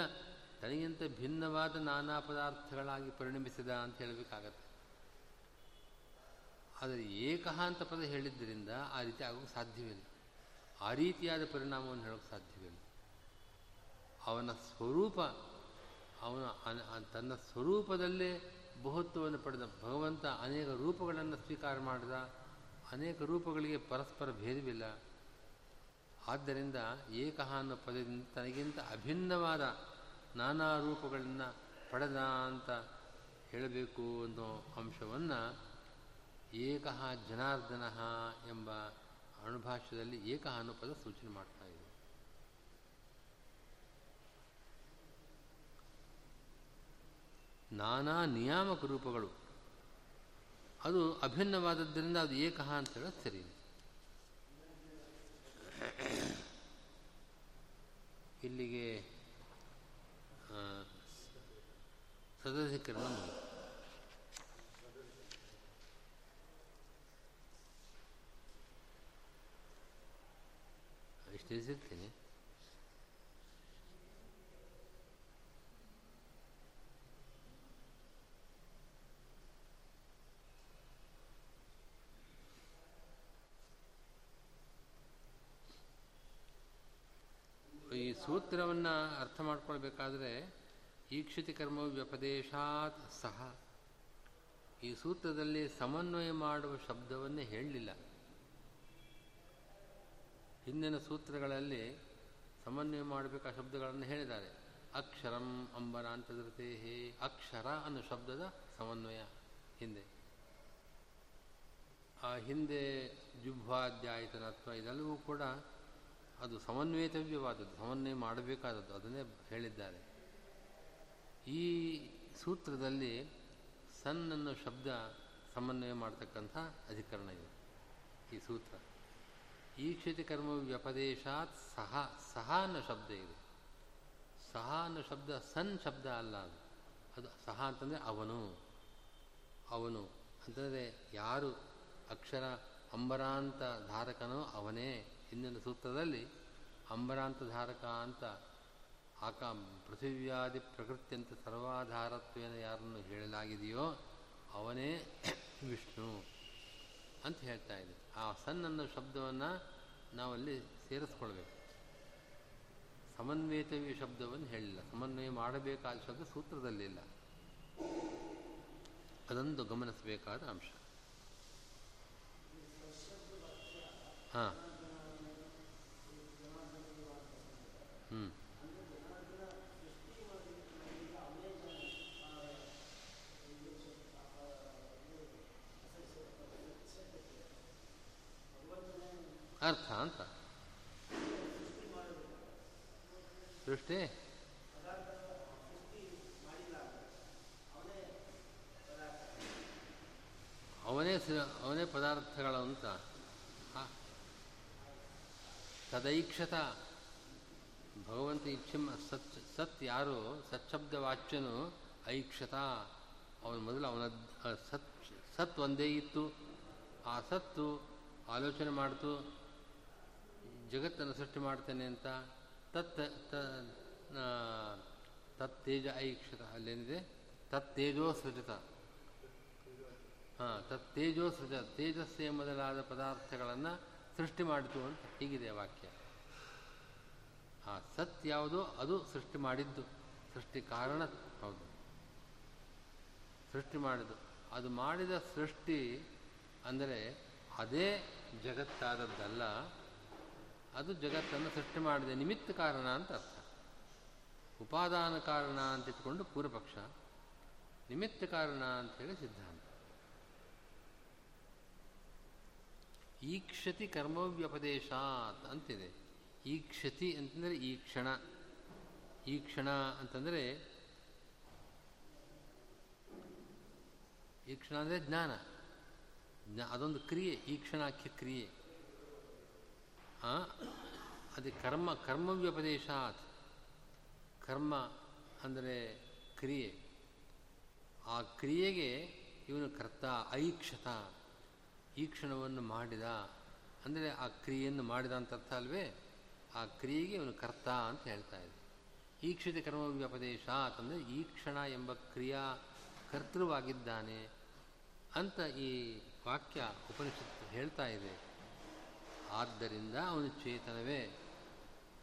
ತನಗಿಂತ ಭಿನ್ನವಾದ ನಾನಾ ಪದಾರ್ಥಗಳಾಗಿ ಪರಿಣಮಿಸಿದ ಅಂತ ಹೇಳಬೇಕಾಗತ್ತೆ. ಆದರೆ ಏಕಃ ಅಂತ ಪದ ಹೇಳಿದ್ದರಿಂದ ಆ ರೀತಿ ಆಗೋಕ್ಕೆ ಸಾಧ್ಯವಿಲ್ಲ. ಆ ರೀತಿಯಾದ ಪರಿಣಾಮವನ್ನು ಹೇಳೋಕ್ಕೆ ಸಾಧ್ಯವಿಲ್ಲ. ಅವನ ಸ್ವರೂಪ, ಅವನ ತನ್ನ ಸ್ವರೂಪದಲ್ಲೇ ಬಹುತ್ವವನ್ನು ಪಡೆದ ಭಗವಂತ ಅನೇಕ ರೂಪಗಳನ್ನು ಸ್ವೀಕಾರ ಮಾಡಿದ, ಅನೇಕ ರೂಪಗಳಿಗೆ ಪರಸ್ಪರ ಭೇದವಿಲ್ಲ. ಆದ್ದರಿಂದ ಏಕಹ ಅನ್ನೋ ಪದದಿಂದ ತನಗಿಂತ ಅಭಿನ್ನವಾದ ನಾನಾ ರೂಪಗಳನ್ನು ಪಡೆದ ಅಂತ ಹೇಳಬೇಕು ಅನ್ನೋ ಅಂಶವನ್ನು ಏಕಹ ಜನಾರ್ದನ ಎಂಬ ಅಣುಭಾಷ್ಯದಲ್ಲಿ ಏಕಹ ಅನ್ನೋ ಪದ ಸೂಚನೆ ಮಾಡ್ತಾ ಇದೆ. ನಾನಾ ನಿಯಾಮಕ ರೂಪಗಳು. ಅದು ಅಭಿನ್ನವಾದದ್ದರಿಂದ ಅದು ಏಕಹ ಅಂತ ಹೇಳೋದು ಸರಿ. ಇಲ್ಲಿಗೆ ಸದಸ್ಯಕರಣ ಇಷ್ಟೇ ಸಿಗ್ತೀನಿ ಸೂತ್ರವನ್ನು ಅರ್ಥ ಮಾಡ್ಕೊಳ್ಬೇಕಾದ್ರೆ ಈಕ್ಷಿತಿ ಕರ್ಮ ವ್ಯಪದೇಶಾತ್ ಸಹ. ಈ ಸೂತ್ರದಲ್ಲಿ ಸಮನ್ವಯ ಮಾಡುವ ಶಬ್ದವನ್ನೇ ಹೇಳಲಿಲ್ಲ. ಹಿಂದಿನ ಸೂತ್ರಗಳಲ್ಲಿ ಸಮನ್ವಯ ಮಾಡಬೇಕಾದ ಶಬ್ದಗಳನ್ನು ಹೇಳಿದ್ದಾರೆ. ಅಕ್ಷರಂ ಅಂಬರ ಹೇ, ಅಕ್ಷರ ಅನ್ನೋ ಶಬ್ದದ ಸಮನ್ವಯ ಹಿಂದೆ. ಆ ಹಿಂದೆ ಜುಭ್ವಾಧ್ಯಾಯತನತ್ವ ಇದೆಲ್ಲವೂ ಕೂಡ ಅದು ಸಮನ್ವಯತವ್ಯವಾದದ್ದು, ಸಮನ್ವಯ ಮಾಡಬೇಕಾದದ್ದು, ಅದನ್ನೇ ಹೇಳಿದ್ದಾರೆ. ಈ ಸೂತ್ರದಲ್ಲಿ ಸನ್ ಅನ್ನೋ ಶಬ್ದ ಸಮನ್ವಯ ಮಾಡತಕ್ಕಂಥ ಅಧಿಕರಣ ಇದೆ, ಈ ಸೂತ್ರ. ಈಕ್ಷಿತ ಕರ್ಮ ವ್ಯಪದೇಶಾತ್ ಸಹ ಸಹ ಅನ್ನೋ ಶಬ್ದ ಇದೆ. ಸಹ ಅನ್ನೋ ಶಬ್ದ ಸನ್ ಶಬ್ದ ಅಲ್ಲ ಅದು. ಅದು ಸಹ ಅಂತಂದರೆ ಅವನು ಅವನು ಅಂತಂದರೆ ಯಾರು, ಅಕ್ಷರ ಅಂಬರಾಂತ ಧಾರಕನು ಅವನೇ. ಹಿಂದಿನ ಸೂತ್ರದಲ್ಲಿ ಅಂಬರಾಂತ ಧಾರಕ ಅಂತ ಆಕಾ ಪೃಥಿವ್ಯಾದಿ ಪ್ರಕೃತ್ಯಂತ ಸರ್ವಾಧಾರತ್ವೇನ ಯಾರನ್ನು ಹೇಳಲಾಗಿದೆಯೋ ಅವನೇ ವಿಷ್ಣು ಅಂತ ಹೇಳ್ತಾ ಇದೆ ಆ ಸಣ್ಣ ಅನ್ನೋ ಶಬ್ದವನ್ನು ನಾವಲ್ಲಿ ಸೇರಿಸ್ಕೊಳ್ಬೇಕು. ಸಮನ್ವಯತವಿ ಶಬ್ದವನ್ನು ಹೇಳಿಲ್ಲ. ಸಮನ್ವಯ ಮಾಡಬೇಕಾದ ಶಬ್ದ ಸೂತ್ರದಲ್ಲಿಲ್ಲ ಅದೊಂದು ಗಮನಿಸಬೇಕಾದ ಅಂಶ. ಹಾಂ. ಹ್ಞೂ ಅರ್ಥ ಅಂತ. ಸೃಷ್ಟಿ. ಅವನೇ ಅವನೇ ಪದಾರ್ಥಗಳು ಅಂತ. ತದೈಕ್ಷತ. ಭಗವಂತ ಇಚ್ಛೆಂ ಸತ್ ಸತ್ ಯಾರು? ಸಚ್ಛಬ್ದ ವಾಚ್ಯನು ಐಕ್ಷತ. ಅವನು ಮೊದಲು ಅವನ ಸತ್ ಸತ್ ಒಂದೇ ಇತ್ತು. ಆ ಸತ್ತು ಆಲೋಚನೆ ಮಾಡ್ತು. ಜಗತ್ತನ್ನು ಸೃಷ್ಟಿ ಮಾಡ್ತೇನೆ ಅಂತ. ತತ್ ತತ್ ತೇಜ ಐಕ್ಷತ. ಅಲ್ಲೇನಿದೆ? ತತ್ತೇಜೋ ಸೃಜತ. ಹಾಂ ತತ್ತೇಜೋ ಸೃಜ ತೇಜಸ್ಸೇ ಮೊದಲಾದ ಪದಾರ್ಥಗಳನ್ನು ಸೃಷ್ಟಿ ಮಾಡಿತು ಅಂತ ಹೀಗಿದೆ ವಾಕ್ಯ. ಆ ಸತ್ ಯಾವುದೋ? ಅದು ಸೃಷ್ಟಿ ಮಾಡಿದ್ದು. ಸೃಷ್ಟಿ ಕಾರಣ ಹೌದು. ಸೃಷ್ಟಿ ಮಾಡಿದ್ದು. ಅದು ಮಾಡಿದ ಸೃಷ್ಟಿ ಅಂದರೆ ಅದೇ ಜಗತ್ತಾದದ್ದಲ್ಲ, ಅದು ಜಗತ್ತನ್ನು ಸೃಷ್ಟಿ ಮಾಡಿದೆ. ನಿಮಿತ್ತ ಕಾರಣ ಅಂತ ಅರ್ಥ. ಉಪಾದಾನ ಕಾರಣ ಅಂತ ಇಟ್ಕೊಂಡು ಪೂರ್ವಪಕ್ಷ ನಿಮಿತ್ತ ಕಾರಣ ಅಂತ ಹೇಳಿ ಸಿದ್ಧಾಂತ. ಈಕ್ಷತಿ ಕರ್ಮವ್ಯಪದೇಶಾತ್ ಅಂತಿದೆ. ಈ ಕ್ಷತಿ ಅಂತಂದರೆ ಈ ಕ್ಷಣ. ಈ ಕ್ಷಣ ಅಂತಂದರೆ ಈ ಕ್ಷಣ ಅಂದರೆ ಜ್ಞಾನ. ಅದೊಂದು ಕ್ರಿಯೆ, ಈ ಕ್ಷಣಾಖ್ಯ ಕ್ರಿಯೆ. ಅದು ಕರ್ಮ, ಕರ್ಮವ್ಯಪದೇಶಾತ್. ಕರ್ಮ ಅಂದರೆ ಕ್ರಿಯೆ. ಆ ಕ್ರಿಯೆಗೆ ಇವನು ಕರ್ತ ಐಕ್ಷತ. ಈ ಕ್ಷಣವನ್ನು ಮಾಡಿದ, ಅಂದರೆ ಆ ಕ್ರಿಯೆಯನ್ನು ಮಾಡಿದ ಅಂತ ಅರ್ಥ ಅಲ್ವೇ? ಆ ಕ್ರಿಯೆಗೆ ಇವನು ಕರ್ತ ಅಂತ ಹೇಳ್ತಾ ಇದೆ ಈಕ್ಷಿತ ಕರ್ಮವ್ಯಪದೇಶ ಅಂತಂದರೆ ಈ ಕ್ಷಣ ಎಂಬ ಕ್ರಿಯಾ ಕರ್ತೃವಾಗಿದ್ದಾನೆ ಅಂತ ಈ ವಾಕ್ಯ ಉಪನಿಷತ್ತು ಹೇಳ್ತಾ ಇದೆ. ಆದ್ದರಿಂದ ಅವನು ಚೇತನವೇ.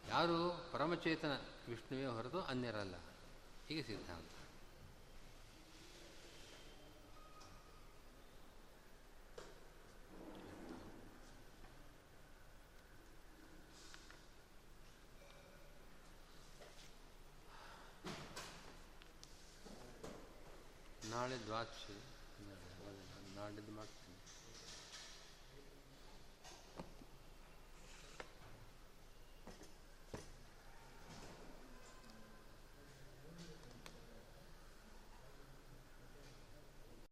ಯಾರು ಪರಮಚೇತನ ವಿಷ್ಣುವೇ ಹೊರತು ಅನ್ಯರಲ್ಲ. ಹೀಗೆ ಸಿದ್ಧಾಂತ. વાત છે નાડ દિમાગ